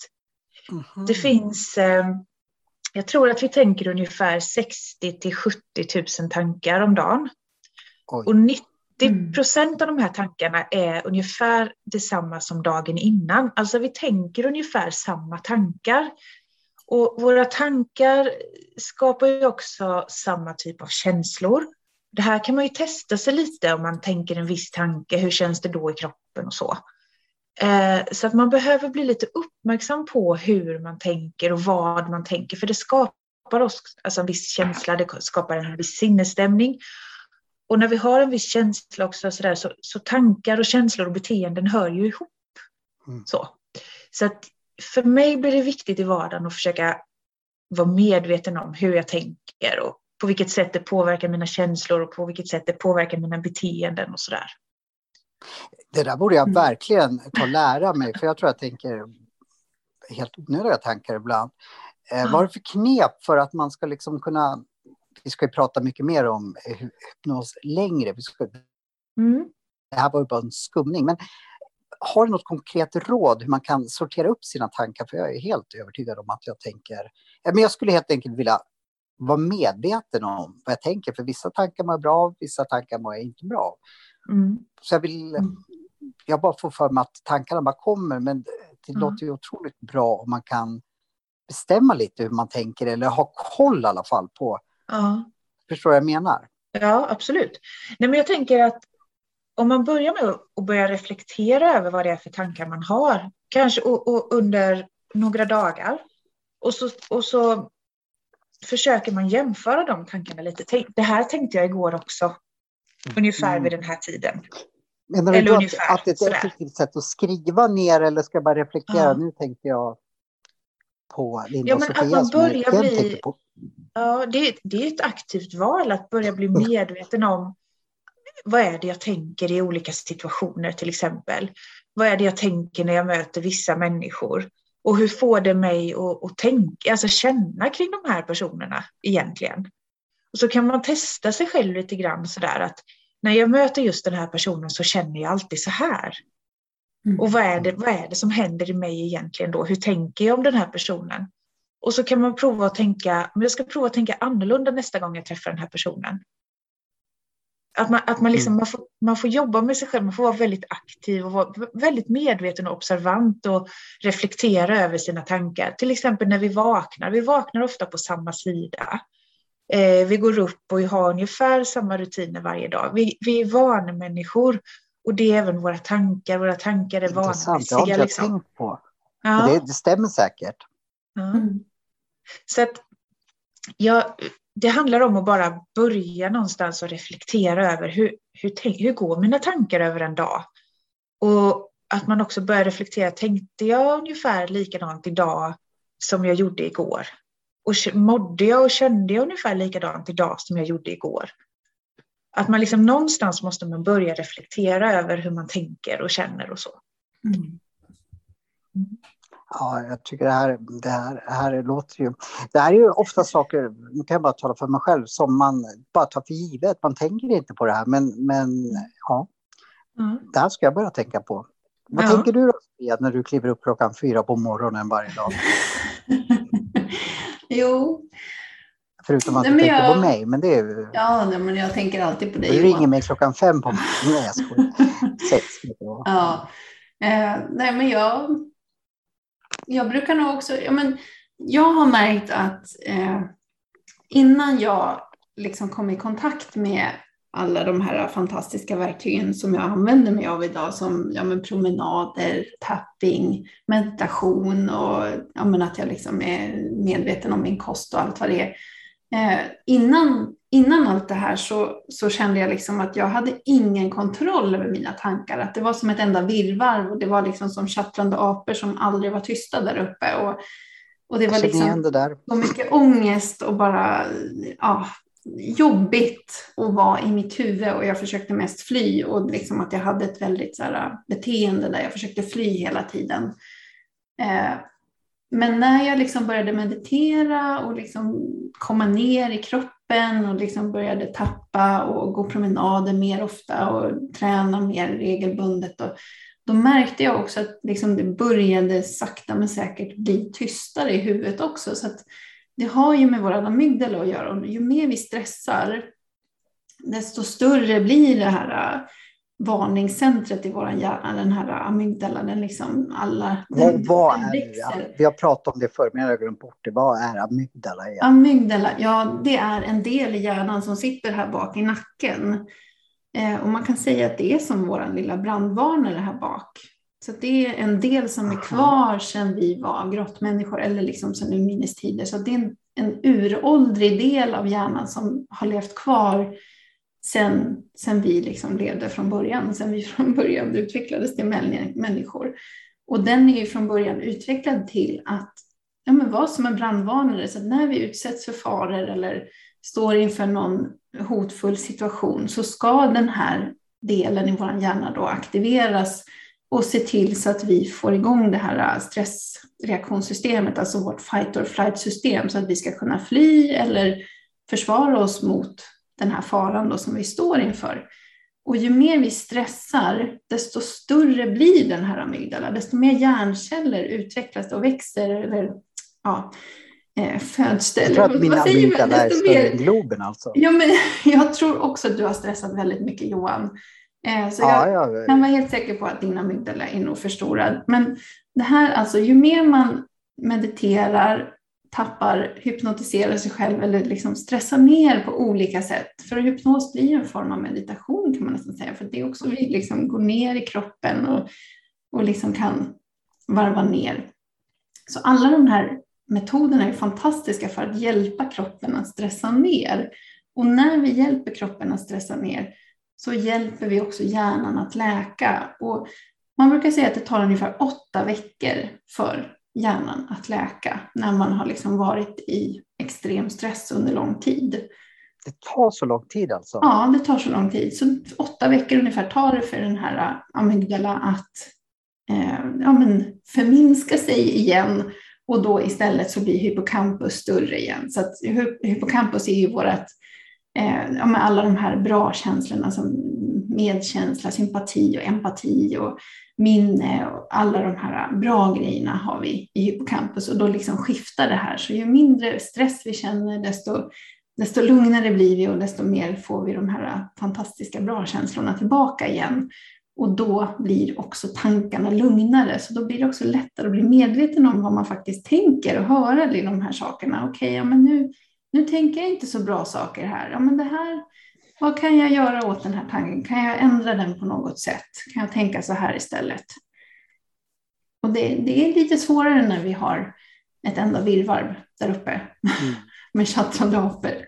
Speaker 3: Mm. Det finns, eh, jag tror att vi tänker ungefär 60 till 70 000 tankar om dagen. Oj. Och 90 mm. procent av de här tankarna är ungefär detsamma som dagen innan. Alltså vi tänker ungefär samma tankar. Och våra tankar skapar ju också samma typ av känslor. Det här kan man ju testa sig lite om man tänker en viss tanke. Hur känns det då i kroppen och så? Eh, så att man behöver bli lite uppmärksam på hur man tänker och vad man tänker. För det skapar oss alltså en viss känsla, det skapar en viss sinnesstämning. Och när vi har en viss känsla också så, där, så, så tankar och känslor och beteenden hör ju ihop. Mm. Så, så att för mig blir det viktigt i vardagen att försöka vara medveten om hur jag tänker och på vilket sätt det påverkar mina känslor och på vilket sätt det påverkar mina beteenden och sådär.
Speaker 1: Det där borde jag mm. verkligen ta och lära mig, för jag tror jag tänker helt onödiga tankar ibland. Eh, vad är det för knep för att man ska liksom kunna vi ska ju prata mycket mer om hypnos längre. Vi ska, mm. Det här var ju bara en skumning. Men har du något konkret råd hur man kan sortera upp sina tankar? För jag är helt övertygad om att jag tänker... Men jag skulle helt enkelt vilja vara medveten om vad jag tänker. För vissa tankar mår jag bra av, vissa tankar mår jag inte bra av. Mm. Så jag vill... Mm. Jag bara får för mig att tankarna bara kommer, men det mm. låter ju otroligt bra om man kan bestämma lite hur man tänker eller ha koll i alla fall på Ja. Förstår vad jag menar?
Speaker 3: Ja, absolut. Nej, men jag tänker att om man börjar med att börja reflektera över vad det är för tankar man har, kanske och, och under några dagar, och så, och så försöker man jämföra de tankarna lite. Det här tänkte jag igår också, ungefär mm. vid den här tiden.
Speaker 1: Menar du ungefär, att det är ett effektivt sätt att skriva ner eller ska jag bara reflektera? Ja. Nu tänkte jag på Linda ja, men och Sofia. Att man börjar bli,
Speaker 3: ja, det, det är ett aktivt val att börja bli medveten om vad är det jag tänker i olika situationer till exempel. Vad är det jag tänker när jag möter vissa människor? Och hur får det mig att, att tänka, alltså känna kring de här personerna egentligen? Och så kan man testa sig själv lite grann sådär att när jag möter just den här personen så känner jag alltid så här. Mm. Och vad är, det, vad är det som händer i mig egentligen då? Hur tänker jag om den här personen? Och så kan man prova att tänka, men jag ska prova att tänka annorlunda nästa gång jag träffar den här personen. Att man, att man, liksom, mm. man, får, man får jobba med sig själv, man får vara väldigt aktiv och vara väldigt medveten och observant och reflektera över sina tankar. Till exempel när vi vaknar, vi vaknar ofta på samma sida. Eh, vi går upp och har ungefär samma rutiner varje dag. Vi, vi är vanemänniskor och det är även våra tankar, våra tankar är vanemässiga.
Speaker 1: Det har inte liksom. jag tänkt på. Ja. Det, det, stämmer säkert.
Speaker 3: Ja. Mm. Så att, ja, det handlar om att bara börja någonstans och reflektera över hur, hur, hur går mina tankar över en dag? Och att man också börjar reflektera, tänkte jag ungefär likadant idag som jag gjorde igår? Och mådde jag och kände jag ungefär likadant idag som jag gjorde igår? Att man liksom någonstans måste man börja reflektera över hur man tänker och känner och så. Mm.
Speaker 1: Ja, jag tycker det här, det här, det här låter ju... Det här är ju ofta saker, nu kan jag bara tala för mig själv, som man bara tar för givet. Man tänker inte på det här, men, men ja. Mm. Det här ska jag börja tänka på. Vad ja. tänker du då, Sofia, när du kliver upp klockan fyra på morgonen varje dag?
Speaker 2: jo.
Speaker 1: Förutom att nej, du tänker jag... på mig, men det är ju...
Speaker 2: Ja, nej, men jag tänker alltid på dig.
Speaker 1: Du ringer mig klockan fem på morgonen. Nej, jag skojar. Sex.
Speaker 2: Ja. Eh, nej, men jag jag brukar nog också, ja, men jag har märkt att eh, innan jag liksom kom i kontakt med alla de här fantastiska verktygen som jag använder mig av idag som ja, men promenader, tapping, meditation och ja, men att jag liksom är medveten om min kost och allt vad det är. Eh, innan, innan allt det här så, så kände jag liksom att jag hade ingen kontroll över mina tankar. Att det var som ett enda virrvarr och det var liksom som tjattrande apor som aldrig var tysta där uppe. Och, och det var liksom
Speaker 1: det
Speaker 2: så mycket ångest och bara ja, jobbigt att vara i mitt huvud och jag försökte mest fly och liksom att jag hade ett väldigt så här, beteende där jag försökte fly hela tiden. Eh, men när jag liksom började meditera och liksom komma ner i kroppen och liksom började tappa och gå promenader mer ofta och träna mer regelbundet, och, då märkte jag också att liksom det började sakta men säkert bli tystare i huvudet också. Så det har ju med våra amygdala att göra och ju mer vi stressar, desto större blir det här varningscentret i vår hjärna, den här amygdala, den liksom alla...
Speaker 1: Den, vad den är Vi har pratat om det förr, men jag har glömt bort det. Vad är amygdala? Igen?
Speaker 2: Amygdala, ja det är en del i hjärnan som sitter här bak i nacken. Eh, och man kan säga att det är som vår lilla brandvarnare här bak. Så det är en del som är kvar sedan vi var grottmänniskor eller liksom sedan urminnes tider. Så det är en, en uråldrig del av hjärnan som har levt kvar sen, sen vi liksom levde från början, sen vi från början utvecklades till människor. Och den är ju från början utvecklad till att ja, men vara som en brandvarnare, så att när vi utsätts för faror eller står inför någon hotfull situation så ska den här delen i vår hjärna då aktiveras och se till så att vi får igång det här stressreaktionssystemet, alltså vårt fight or flight system, så att vi ska kunna fly eller försvara oss mot den här faran då som vi står inför. Och ju mer vi stressar, desto större blir den här amygdala, desto mer hjärnceller utvecklas och växer eller ja, eh, föds det.
Speaker 1: Jag tror att min amygdala är större än Globen alltså.
Speaker 2: Ja, men jag tror också att du har stressat väldigt mycket Johan. Eh, så jag ja, ja. kan vara helt säker på att din amygdala är nog förstorad. Men det här alltså, ju mer man mediterar tappar, hypnotiserar sig själv eller liksom stressar ner på olika sätt. För hypnos blir en form av meditation kan man nästan säga, för det är också vi liksom går ner i kroppen och, och liksom kan varva ner. Så alla de här metoderna är fantastiska för att hjälpa kroppen att stressa ner. Och när vi hjälper kroppen att stressa ner så hjälper vi också hjärnan att läka. Och man brukar säga att det tar ungefär åtta veckor för hjärnan att läka när man har liksom varit i extrem stress under lång tid.
Speaker 1: Det tar så lång tid alltså?
Speaker 2: Ja, det tar så lång tid. Så åtta veckor ungefär tar det för den här amygdala att eh, ja, men förminska sig igen och då istället så blir hippocampus större igen. Så att hippocampus är ju vårt, eh, ja, med alla de här bra känslorna som medkänsla, sympati och empati och minne och alla de här bra grejerna har vi i hippocampus och då liksom skiftar det här. Så ju mindre stress vi känner, desto, desto lugnare blir vi och desto mer får vi de här fantastiska bra känslorna tillbaka igen. Och då blir också tankarna lugnare, så då blir det också lättare att bli medveten om vad man faktiskt tänker och höra i de här sakerna. Okej, okay, ja, men nu, nu tänker jag inte så bra saker här. Ja, men det här vad kan jag göra åt den här tanken? Kan jag ändra den på något sätt? Kan jag tänka så här istället? Och det, det är lite svårare när vi har ett enda virrvarv där uppe mm. med chattrande apor.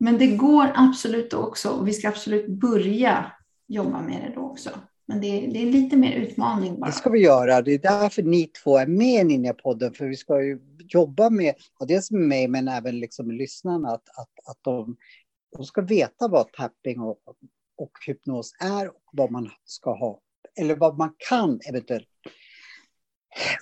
Speaker 2: Men det går absolut också och vi ska absolut börja jobba med det då också. Men det är, det är lite mer utmaning bara.
Speaker 1: Det ska vi göra. Det är därför ni två är med i Ninja-podden. För vi ska ju jobba med, och dels med mig men även liksom lyssnarna, att, att, att de de ska veta vad tapping och, och hypnos är och vad man ska ha, eller vad man kan eventuellt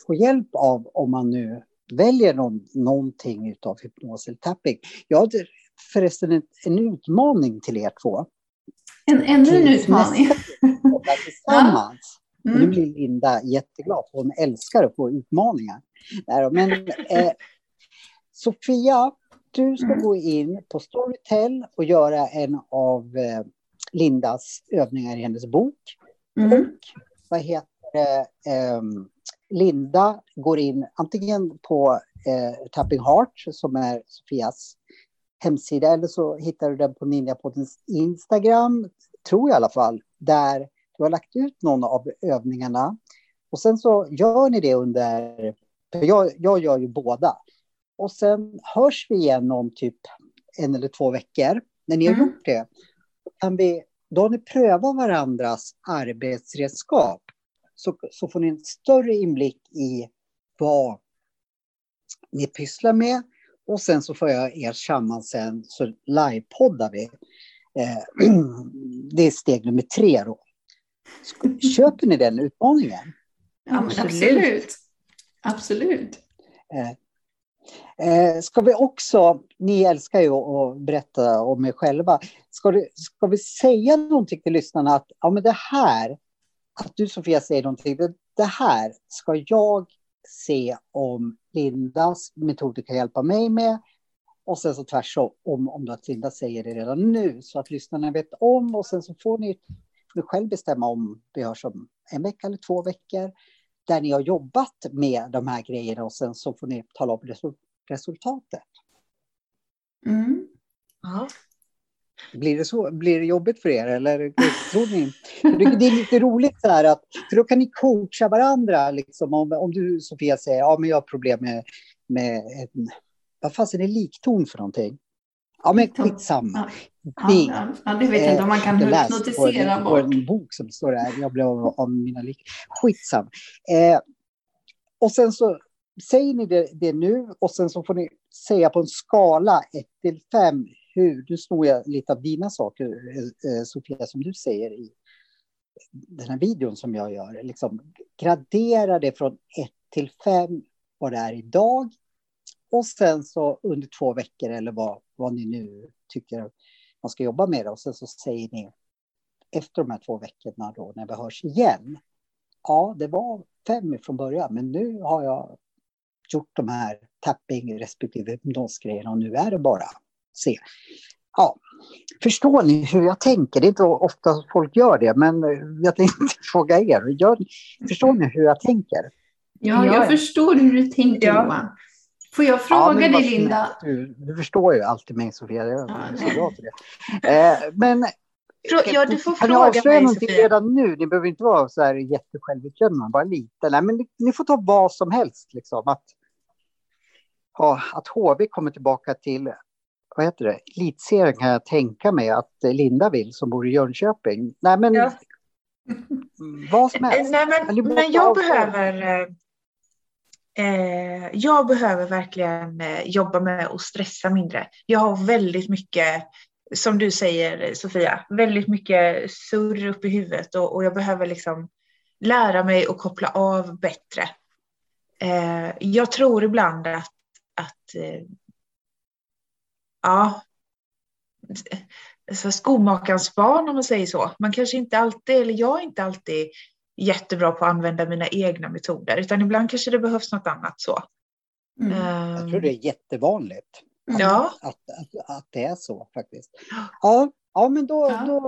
Speaker 1: få hjälp av om man nu väljer någon, någonting av hypnos eller tapping. Jag hade förresten en, en utmaning till er två.
Speaker 2: En, ännu en utmaning?
Speaker 1: Tillsammans. Ja. Mm. Nu blir Linda jätteglad, för hon älskar att få utmaningar. Men eh, Sofia, du ska mm. gå in på Storytel och göra en av eh, Lindas övningar i hennes bok. Mm. Och vad heter? Eh, Linda går in antingen på eh, Tapping Heart som är Sofias hemsida eller så hittar du den på Ninjapoddens Instagram, tror jag i alla fall, där du har lagt ut någon av övningarna. Och sen så gör ni det under, för jag, jag gör ju båda, och sen hörs vi igen om typ en eller två veckor. När ni har mm. gjort det, kan vi, då har ni prövat varandras arbetsredskap. Så, så får ni en större inblick i vad ni pysslar med. Och sen så får jag er samman sen, så livepoddar vi. Eh, det är steg nummer tre då. Köper ni den utmaningen?
Speaker 2: Ja, absolut. Absolut.
Speaker 1: Eh, Eh, Eh, ska vi också, ni älskar ju att berätta om er själva, ska, du, ska vi säga någonting till lyssnarna att ja, men det här, att du Sofia säger någonting, det, det här ska jag se om Lindas metoder kan hjälpa mig med. Och sen så tvärsom om, om att Linda säger det redan nu så att lyssnarna vet om och sen så får ni, får ni själv bestämma om vi hörs om en vecka eller två veckor där ni har jobbat med de här grejerna och sen så får ni tala om resultatet.
Speaker 2: Mm.
Speaker 3: Ja.
Speaker 1: Blir det, så, blir det jobbigt för er eller tror ni? Det är lite roligt så här att, för då kan ni coacha varandra. Liksom, om, om du Sofia säger, ja men jag har problem med, med en, vad fasen är likton för någonting? Ja men skitsamma.
Speaker 2: Ja, ja, ja, det vet jag inte om man kan hypnotisera
Speaker 1: bort. en bok som står där, jag blev av, av mina lik. Skitsamma. Eh, och sen så säger ni det, det, nu och sen så får ni säga på en skala 1 till 5 hur, nu snor jag lite av dina saker eh, Sofia som du säger i den här videon som jag gör, liksom gradera det från 1 till 5 vad det är idag och sen så under två veckor eller vad, vad ni nu tycker man ska jobba med det. Och sen så säger ni efter de här två veckorna då när vi hörs igen. Ja, det var fem från början, men nu har jag gjort de här tapping respektive hypnosgrejerna och nu är det bara se. Ja, förstår ni hur jag tänker? Det är inte ofta folk gör det, men jag tänkte fråga er. Gör, förstår ni hur jag tänker?
Speaker 2: Ja, jag förstår hur du tänker ja. Johan. Får jag fråga ja, dig, Linda?
Speaker 1: Du, du, förstår ju alltid mig, Sofia. Jag är så glad för det. Eh, men
Speaker 2: Ja, du får fråga mig,
Speaker 1: Sofia. någonting redan nu? Ni behöver inte vara så här jättesjälvutdömande, bara lite. Nej, men ni, ni, får ta vad som helst. Liksom. Att, ja, att HV kommer tillbaka till vad heter det? elitserien kan jag tänka mig att Linda vill, som bor i Jönköping. Nej, men ja. vad som helst.
Speaker 3: Nej, men, men jag behöver Eh, jag behöver verkligen eh, jobba med att stressa mindre. Jag har väldigt mycket, som du säger Sofia, väldigt mycket surr upp i huvudet och, och jag behöver liksom lära mig att koppla av bättre. Eh, jag tror ibland att, att eh, ja, så skomakarens barn om man säger så. Man kanske inte alltid, eller jag är inte alltid jättebra på att använda mina egna metoder, utan ibland kanske det behövs något annat så.
Speaker 1: Mm. Jag tror det är jättevanligt. Att,
Speaker 3: ja.
Speaker 1: att, att, att, det är så faktiskt. Ja, ja men då, ja. då,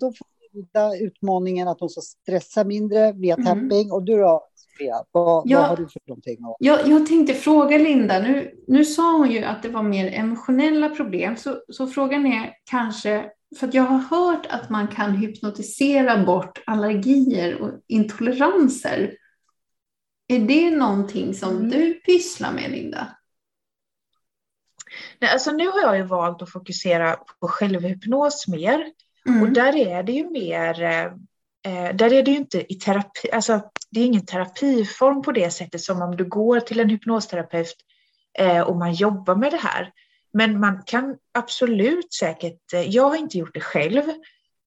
Speaker 1: då får vi utmaningen att hon ska stressa mindre via mm. tapping. Och du då, Sofia, vad, ja, vad har du för någonting?
Speaker 2: Jag, jag tänkte fråga Linda, nu, nu sa hon ju att det var mer emotionella problem, så, så frågan är kanske, för att jag har hört att man kan hypnotisera bort allergier och intoleranser. Är det någonting som mm. du pysslar med, Linda?
Speaker 3: Nej, alltså nu har jag ju valt att fokusera på självhypnos mer. Mm. Och där är det ju mer, eh, där är det ju inte i terapi, alltså det är ingen terapiform på det sättet som om du går till en hypnosterapeut eh, och man jobbar med det här. Men man kan absolut säkert, eh, jag har inte gjort det själv,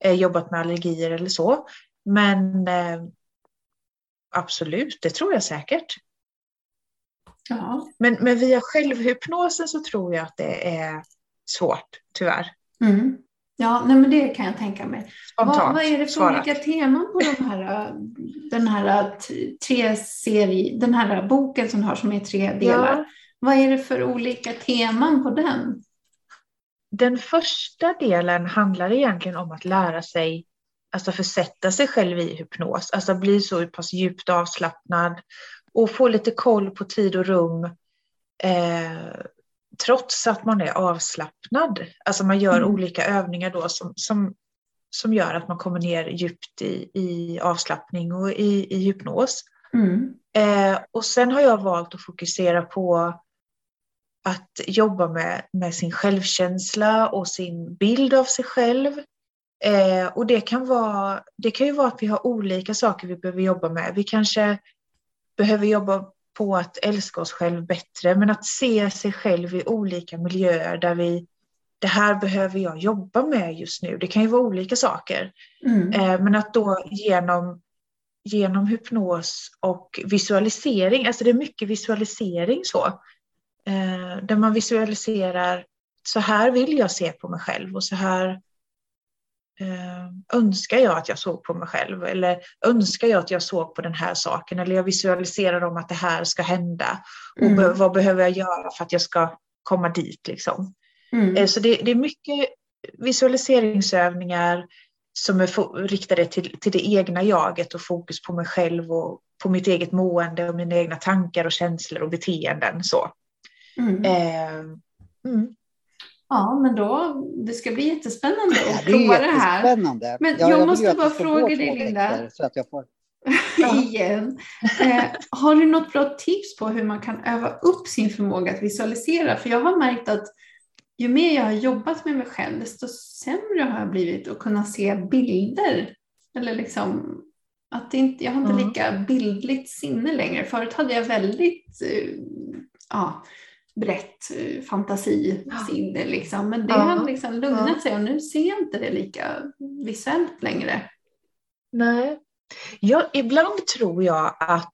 Speaker 3: eh, jobbat med allergier eller så, men eh, absolut, det tror jag säkert.
Speaker 2: Ja.
Speaker 3: Men, men via självhypnosen så tror jag att det är svårt, tyvärr.
Speaker 2: Mm. Ja, nej, men det kan jag tänka mig. vad, vad, är det för svarat. olika teman på de här, den här tre serie, den här boken som du har som är tre delar? Ja. Vad är det för olika teman på den?
Speaker 3: Den första delen handlar egentligen om att lära sig, alltså försätta sig själv i hypnos, alltså bli så pass djupt avslappnad och få lite koll på tid och rum. Eh, trots att man är avslappnad. Alltså man gör mm. olika övningar då som, som, som gör att man kommer ner djupt i, i avslappning och i, i hypnos.
Speaker 2: Mm.
Speaker 3: Eh, och sen har jag valt att fokusera på att jobba med, med sin självkänsla och sin bild av sig själv. Eh, och det kan, vara, det kan ju vara att vi har olika saker vi behöver jobba med. Vi kanske behöver jobba på att älska oss själv bättre, men att se sig själv i olika miljöer där vi det här behöver jag jobba med just nu. Det kan ju vara olika saker.
Speaker 2: Mm.
Speaker 3: Eh, men att då genom, genom hypnos och visualisering, alltså det är mycket visualisering så, eh, där man visualiserar så här vill jag se på mig själv och så här eh, önskar jag att jag såg på mig själv eller önskar jag att jag såg på den här saken eller jag visualiserar om att det här ska hända och mm. be vad behöver jag göra för att jag ska komma dit liksom.
Speaker 2: Mm. Eh,
Speaker 3: så det, det, är mycket visualiseringsövningar som är riktade till, till det egna jaget och fokus på mig själv och på mitt eget mående och mina egna tankar och känslor och beteenden. Så.
Speaker 2: Mm.
Speaker 3: Eh, mm.
Speaker 2: Ja, men då, det ska bli jättespännande att ja, prova det här. Men ja, jag, jag måste bara fråga dig, Linda.
Speaker 1: Så att jag får...
Speaker 2: Igen. Eh, har du något bra tips på hur man kan öva upp sin förmåga att visualisera? För jag har märkt att ju mer jag har jobbat med mig själv, desto sämre har jag blivit att kunna se bilder. Eller liksom, att inte, jag har inte lika bildligt sinne längre. Förut hade jag väldigt uh, ja, brett uh, fantasisinne. Liksom. Men det ja. har liksom lugnat ja. sig och nu ser jag inte det lika visuellt längre.
Speaker 3: Nej. Ja, ibland tror jag att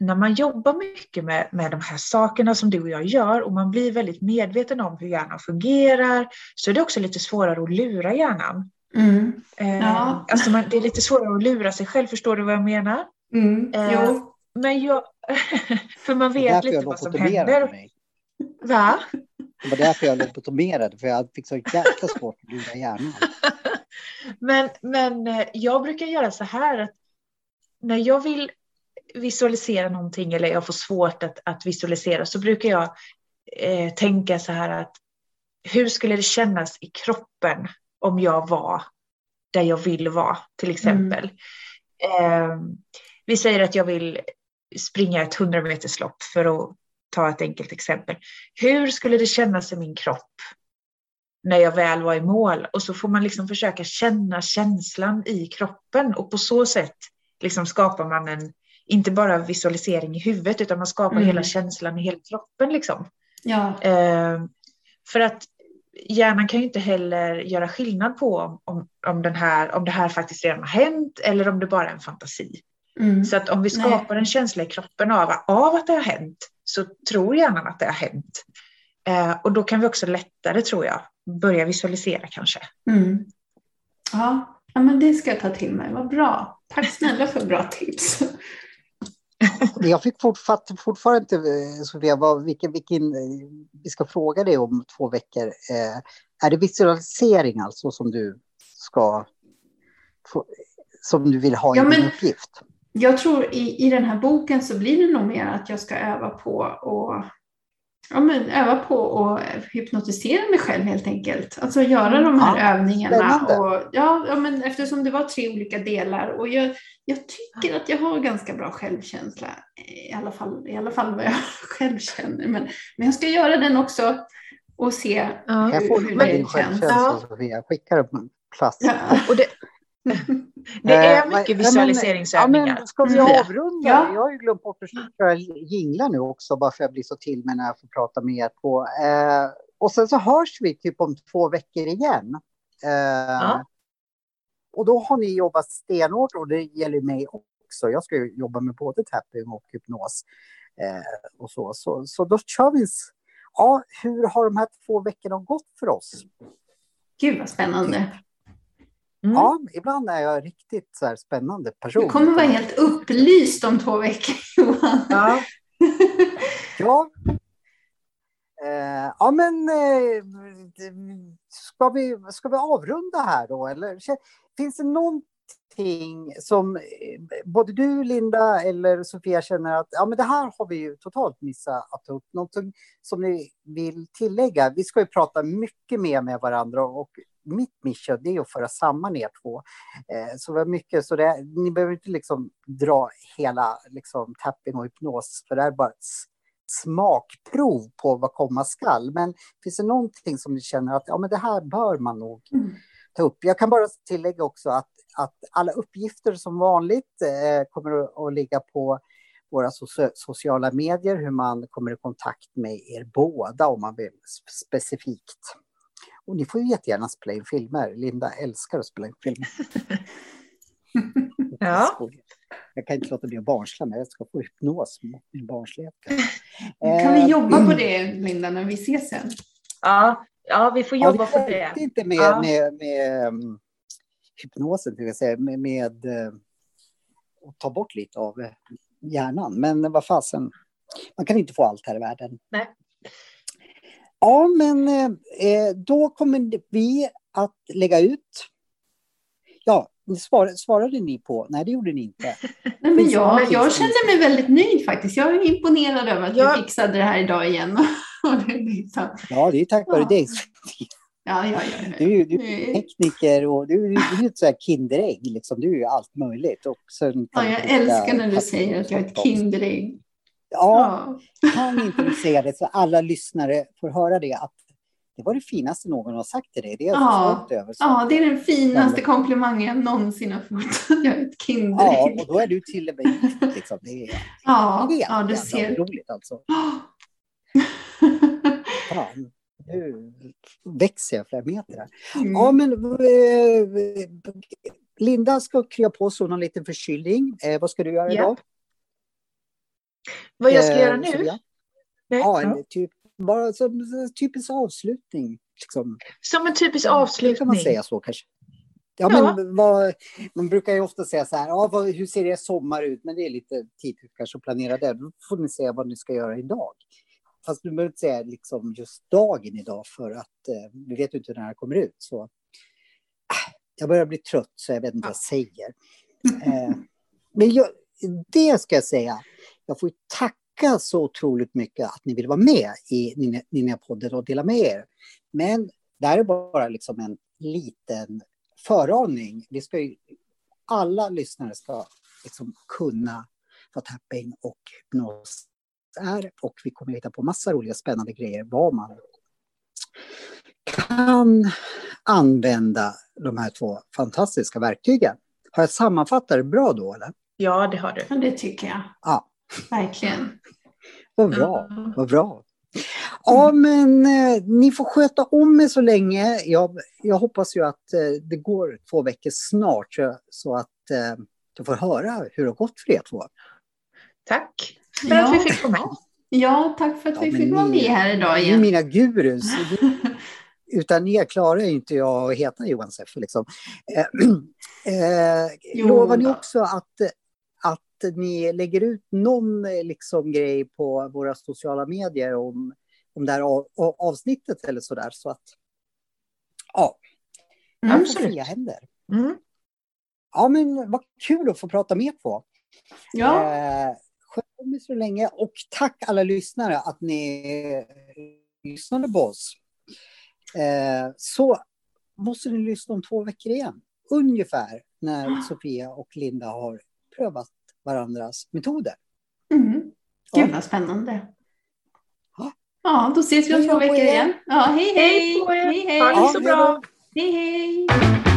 Speaker 3: när man jobbar mycket med, med de här sakerna som du och jag gör och man blir väldigt medveten om hur hjärnan fungerar så är det också lite svårare att lura hjärnan.
Speaker 2: Mm.
Speaker 3: Eh, ja. alltså man, det är lite svårare att lura sig själv, förstår du vad jag menar?
Speaker 2: Mm. Eh,
Speaker 3: men jag, för man vet lite vad som händer. Mig. Va?
Speaker 1: Det var därför jag lobotomerade, för jag fick så jäkla svårt att lura hjärnan.
Speaker 3: men, men eh, jag brukar göra så här att när jag vill visualisera någonting eller jag får svårt att, att visualisera så brukar jag eh, tänka så här att hur skulle det kännas i kroppen om jag var där jag vill vara till exempel. Mm. Eh, vi säger att jag vill springa ett 100 meters lopp för att ta ett enkelt exempel. Hur skulle det kännas i min kropp när jag väl var i mål? Och så får man liksom försöka känna känslan i kroppen och på så sätt liksom skapar man en, inte bara visualisering i huvudet, utan man skapar mm. hela känslan i hela kroppen. Liksom.
Speaker 2: Ja.
Speaker 3: Eh, för att hjärnan kan ju inte heller göra skillnad på om, om, den här, om det här faktiskt redan har hänt eller om det bara är en fantasi.
Speaker 2: Mm.
Speaker 3: Så att om vi skapar Nej. en känsla i kroppen av, av att det har hänt så tror hjärnan att det har hänt. Eh, och då kan vi också lättare, tror jag, börja visualisera kanske.
Speaker 2: Mm. Ja, ja men det ska jag ta till mig. Vad bra. Tack snälla för bra tips.
Speaker 1: Jag fick fortfar fortfarande inte, eh, Sofia, vad, vilken, vilken, eh, vi ska fråga dig om två veckor. Eh, är det visualisering alltså som du ska, få, som du vill ha i
Speaker 2: Ja,
Speaker 1: din
Speaker 2: men-
Speaker 1: uppgift?
Speaker 2: Jag tror i, i den här boken så blir det nog mer att jag ska öva på och ja, men öva på att hypnotisera mig själv helt enkelt. Alltså göra de här
Speaker 1: Ja,
Speaker 2: övningarna.
Speaker 1: spännande.
Speaker 2: Och, ja, ja, men eftersom det var tre olika delar och jag, jag tycker att jag har ganska bra självkänsla. I alla fall, i alla fall vad jag själv känner. Men, men jag ska göra den också och se
Speaker 3: Ja.
Speaker 1: Jag får
Speaker 2: hur
Speaker 1: inte
Speaker 2: det
Speaker 1: din
Speaker 2: känns.
Speaker 1: självkänsla,
Speaker 3: Ja.
Speaker 1: Sofia. Jag skickar en plats.
Speaker 2: Ja.
Speaker 3: Och det, det är
Speaker 1: Eh,
Speaker 3: mycket visualiseringsövningar.
Speaker 1: Ja, men ska vi
Speaker 3: Sofia.
Speaker 1: avrunda?
Speaker 2: Ja.
Speaker 1: Jag har ju glömt bort att köra jinglar nu också, bara för att jag blir så till mig när jag får prata med er två. Eh, och sen så hörs vi typ om två veckor igen. Eh,
Speaker 3: Ja.
Speaker 1: Och då har ni jobbat stenhårt och det gäller mig också. Jag ska ju jobba med både tapping och hypnos. Eh, och så. Så, så då kör vi. Ja, hur har de här två veckorna gått för oss?
Speaker 2: Gud vad spännande.
Speaker 3: Mm.
Speaker 1: Ja, ibland är jag riktigt så här spännande person.
Speaker 2: Du kommer vara helt upplyst om två veckor Johan.
Speaker 3: Ja.
Speaker 1: Ja. Eh, ja, men eh, ska, vi, ska vi avrunda här då? Eller finns det någonting som eh, både du, Linda, eller Sofia känner att ja, men det här har vi ju totalt missat att ta upp? Någonting som ni vill tillägga? Vi ska ju prata mycket mer med varandra och mitt mission det är att föra samman er två. Eh, så vi har mycket, så det, ni behöver inte liksom dra hela liksom, tapping och hypnos, för det är bara ett smakprov på vad komma skall. Men finns det någonting som ni känner att ja, men det här bör man nog
Speaker 2: Mm.
Speaker 1: ta upp? Jag kan bara tillägga också att, att alla uppgifter som vanligt eh, kommer att, att ligga på våra soci- sociala medier, hur man kommer i kontakt med er båda om man vill specifikt. Och ni får ju jättegärna spela in filmer. Linda älskar att spela in filmer.
Speaker 3: Ja.
Speaker 1: Jag kan inte låta bli att barnsla, men jag ska få hypnos mot min barnslighet.
Speaker 2: Kan vi
Speaker 1: Eh,
Speaker 2: jobba på det Linda när vi ses sen?
Speaker 3: Ja, ja, vi får
Speaker 1: Ja,
Speaker 3: jobba på
Speaker 1: det
Speaker 3: det.
Speaker 1: räckte inte med,
Speaker 3: Ja.
Speaker 1: med, med um, hypnosen, vill jag säga, med, med uh, att ta bort lite av eh, hjärnan. Men vad fasen, man kan inte få allt här i världen.
Speaker 3: Nej.
Speaker 1: Ja, men eh, då kommer vi att lägga ut. Ja, svar, svarade ni på? Nej, det gjorde ni inte.
Speaker 2: Nej, men jag, jag känner mig väldigt nöjd faktiskt. Jag är imponerad över att
Speaker 3: Ja.
Speaker 2: vi fixade det här idag igen. Liksom-
Speaker 1: Ja, det är tack vare
Speaker 2: Ja.
Speaker 1: dig.
Speaker 2: ja, ja, ja.
Speaker 1: Du, du är tekniker och du, du, du är ett så här kinderägg. Liksom. Du är allt möjligt. Och sen
Speaker 2: Ja, jag älskar när du säger att jag är ett kinderägg.
Speaker 1: Ja,
Speaker 2: Ja.
Speaker 1: kan inte du säga det så alla lyssnare får höra det att det var det finaste någon har sagt till dig. Det är jag
Speaker 2: Ja.
Speaker 1: stolt över. Så.
Speaker 2: ja, det är den finaste
Speaker 1: Ja.
Speaker 2: komplimangen jag någonsin har fått. Jag är ett
Speaker 1: Ja,
Speaker 2: kinderägg.
Speaker 1: och då är du till och med gift, liksom. Det är
Speaker 2: Ja,
Speaker 1: helt
Speaker 2: ja, du ser.
Speaker 1: roligt alltså. Fan, nu växer jag flera meter här.
Speaker 2: Mm.
Speaker 1: Ja, men eh, Linda ska krya på sig någon liten förkylning. Eh, vad ska du göra
Speaker 3: Ja.
Speaker 1: idag?
Speaker 3: Vad jag ska
Speaker 1: Eh,
Speaker 3: göra nu?
Speaker 1: Ja,
Speaker 3: Ja.
Speaker 1: en typ, bara som typisk avslutning. Liksom.
Speaker 3: Som en typisk
Speaker 1: Kan man
Speaker 3: avslutning.
Speaker 1: säga så kanske? Ja,
Speaker 3: Ja.
Speaker 1: men vad, man brukar ju ofta säga så här, ja, vad, hur ser er sommar ut? Men det är lite tidigt kanske att planera det. Då får ni säga vad ni ska göra idag. Fast du behöver inte säga liksom just dagen idag för att eh, vi vet ju inte när det här kommer ut. Så, ah, jag börjar bli trött så jag vet inte vad jag säger. Eh, men jag, det ska jag säga, jag får ju tacka så otroligt mycket att ni vill vara med i Ninja- Ninja-podden och dela med er. Men det här är bara liksom en liten föraning. Vi ska ju, alla lyssnare ska liksom kunna vad tapping och hypnos är och vi kommer hitta på massa roliga spännande grejer vad man kan använda de här två fantastiska verktygen. Har jag sammanfattat det bra då eller?
Speaker 3: Ja, det har du.
Speaker 2: Det tycker jag.
Speaker 1: Ja,
Speaker 2: Verkligen.
Speaker 1: vad bra, vad bra. Ja, men eh, ni får sköta om er så länge. Jag, jag hoppas ju att eh, det går två veckor snart så, så att eh, du får höra hur det har gått för er två.
Speaker 3: Tack för
Speaker 2: Ja.
Speaker 3: att vi fick komma.
Speaker 2: Ja, tack för att
Speaker 1: Ja,
Speaker 2: vi fick vara med här idag
Speaker 1: Ni är
Speaker 2: igen.
Speaker 1: mina gurus. utan er klarar ju inte jag att heta Johan Seffer. Liksom. Eh, eh, lovar ni också att, att ni lägger ut någon liksom, grej på våra sociala medier om, om det här av, avsnittet eller så där? Så att, ja, mm, får fria händer. Mm. Ja, men vad kul att få prata med på.
Speaker 2: Ja.
Speaker 1: Eh, sköt så länge och tack alla lyssnare att ni lyssnade på oss. Eh, så måste ni lyssna om två veckor igen. Ungefär när Sofia och Linda har prövat varandras metoder.
Speaker 2: Mm. Gud vad spännande. Ja, då ses vi om två veckor igen. Ja, hej hej! Hej hej!
Speaker 3: Ha det så bra!
Speaker 2: Hej hej!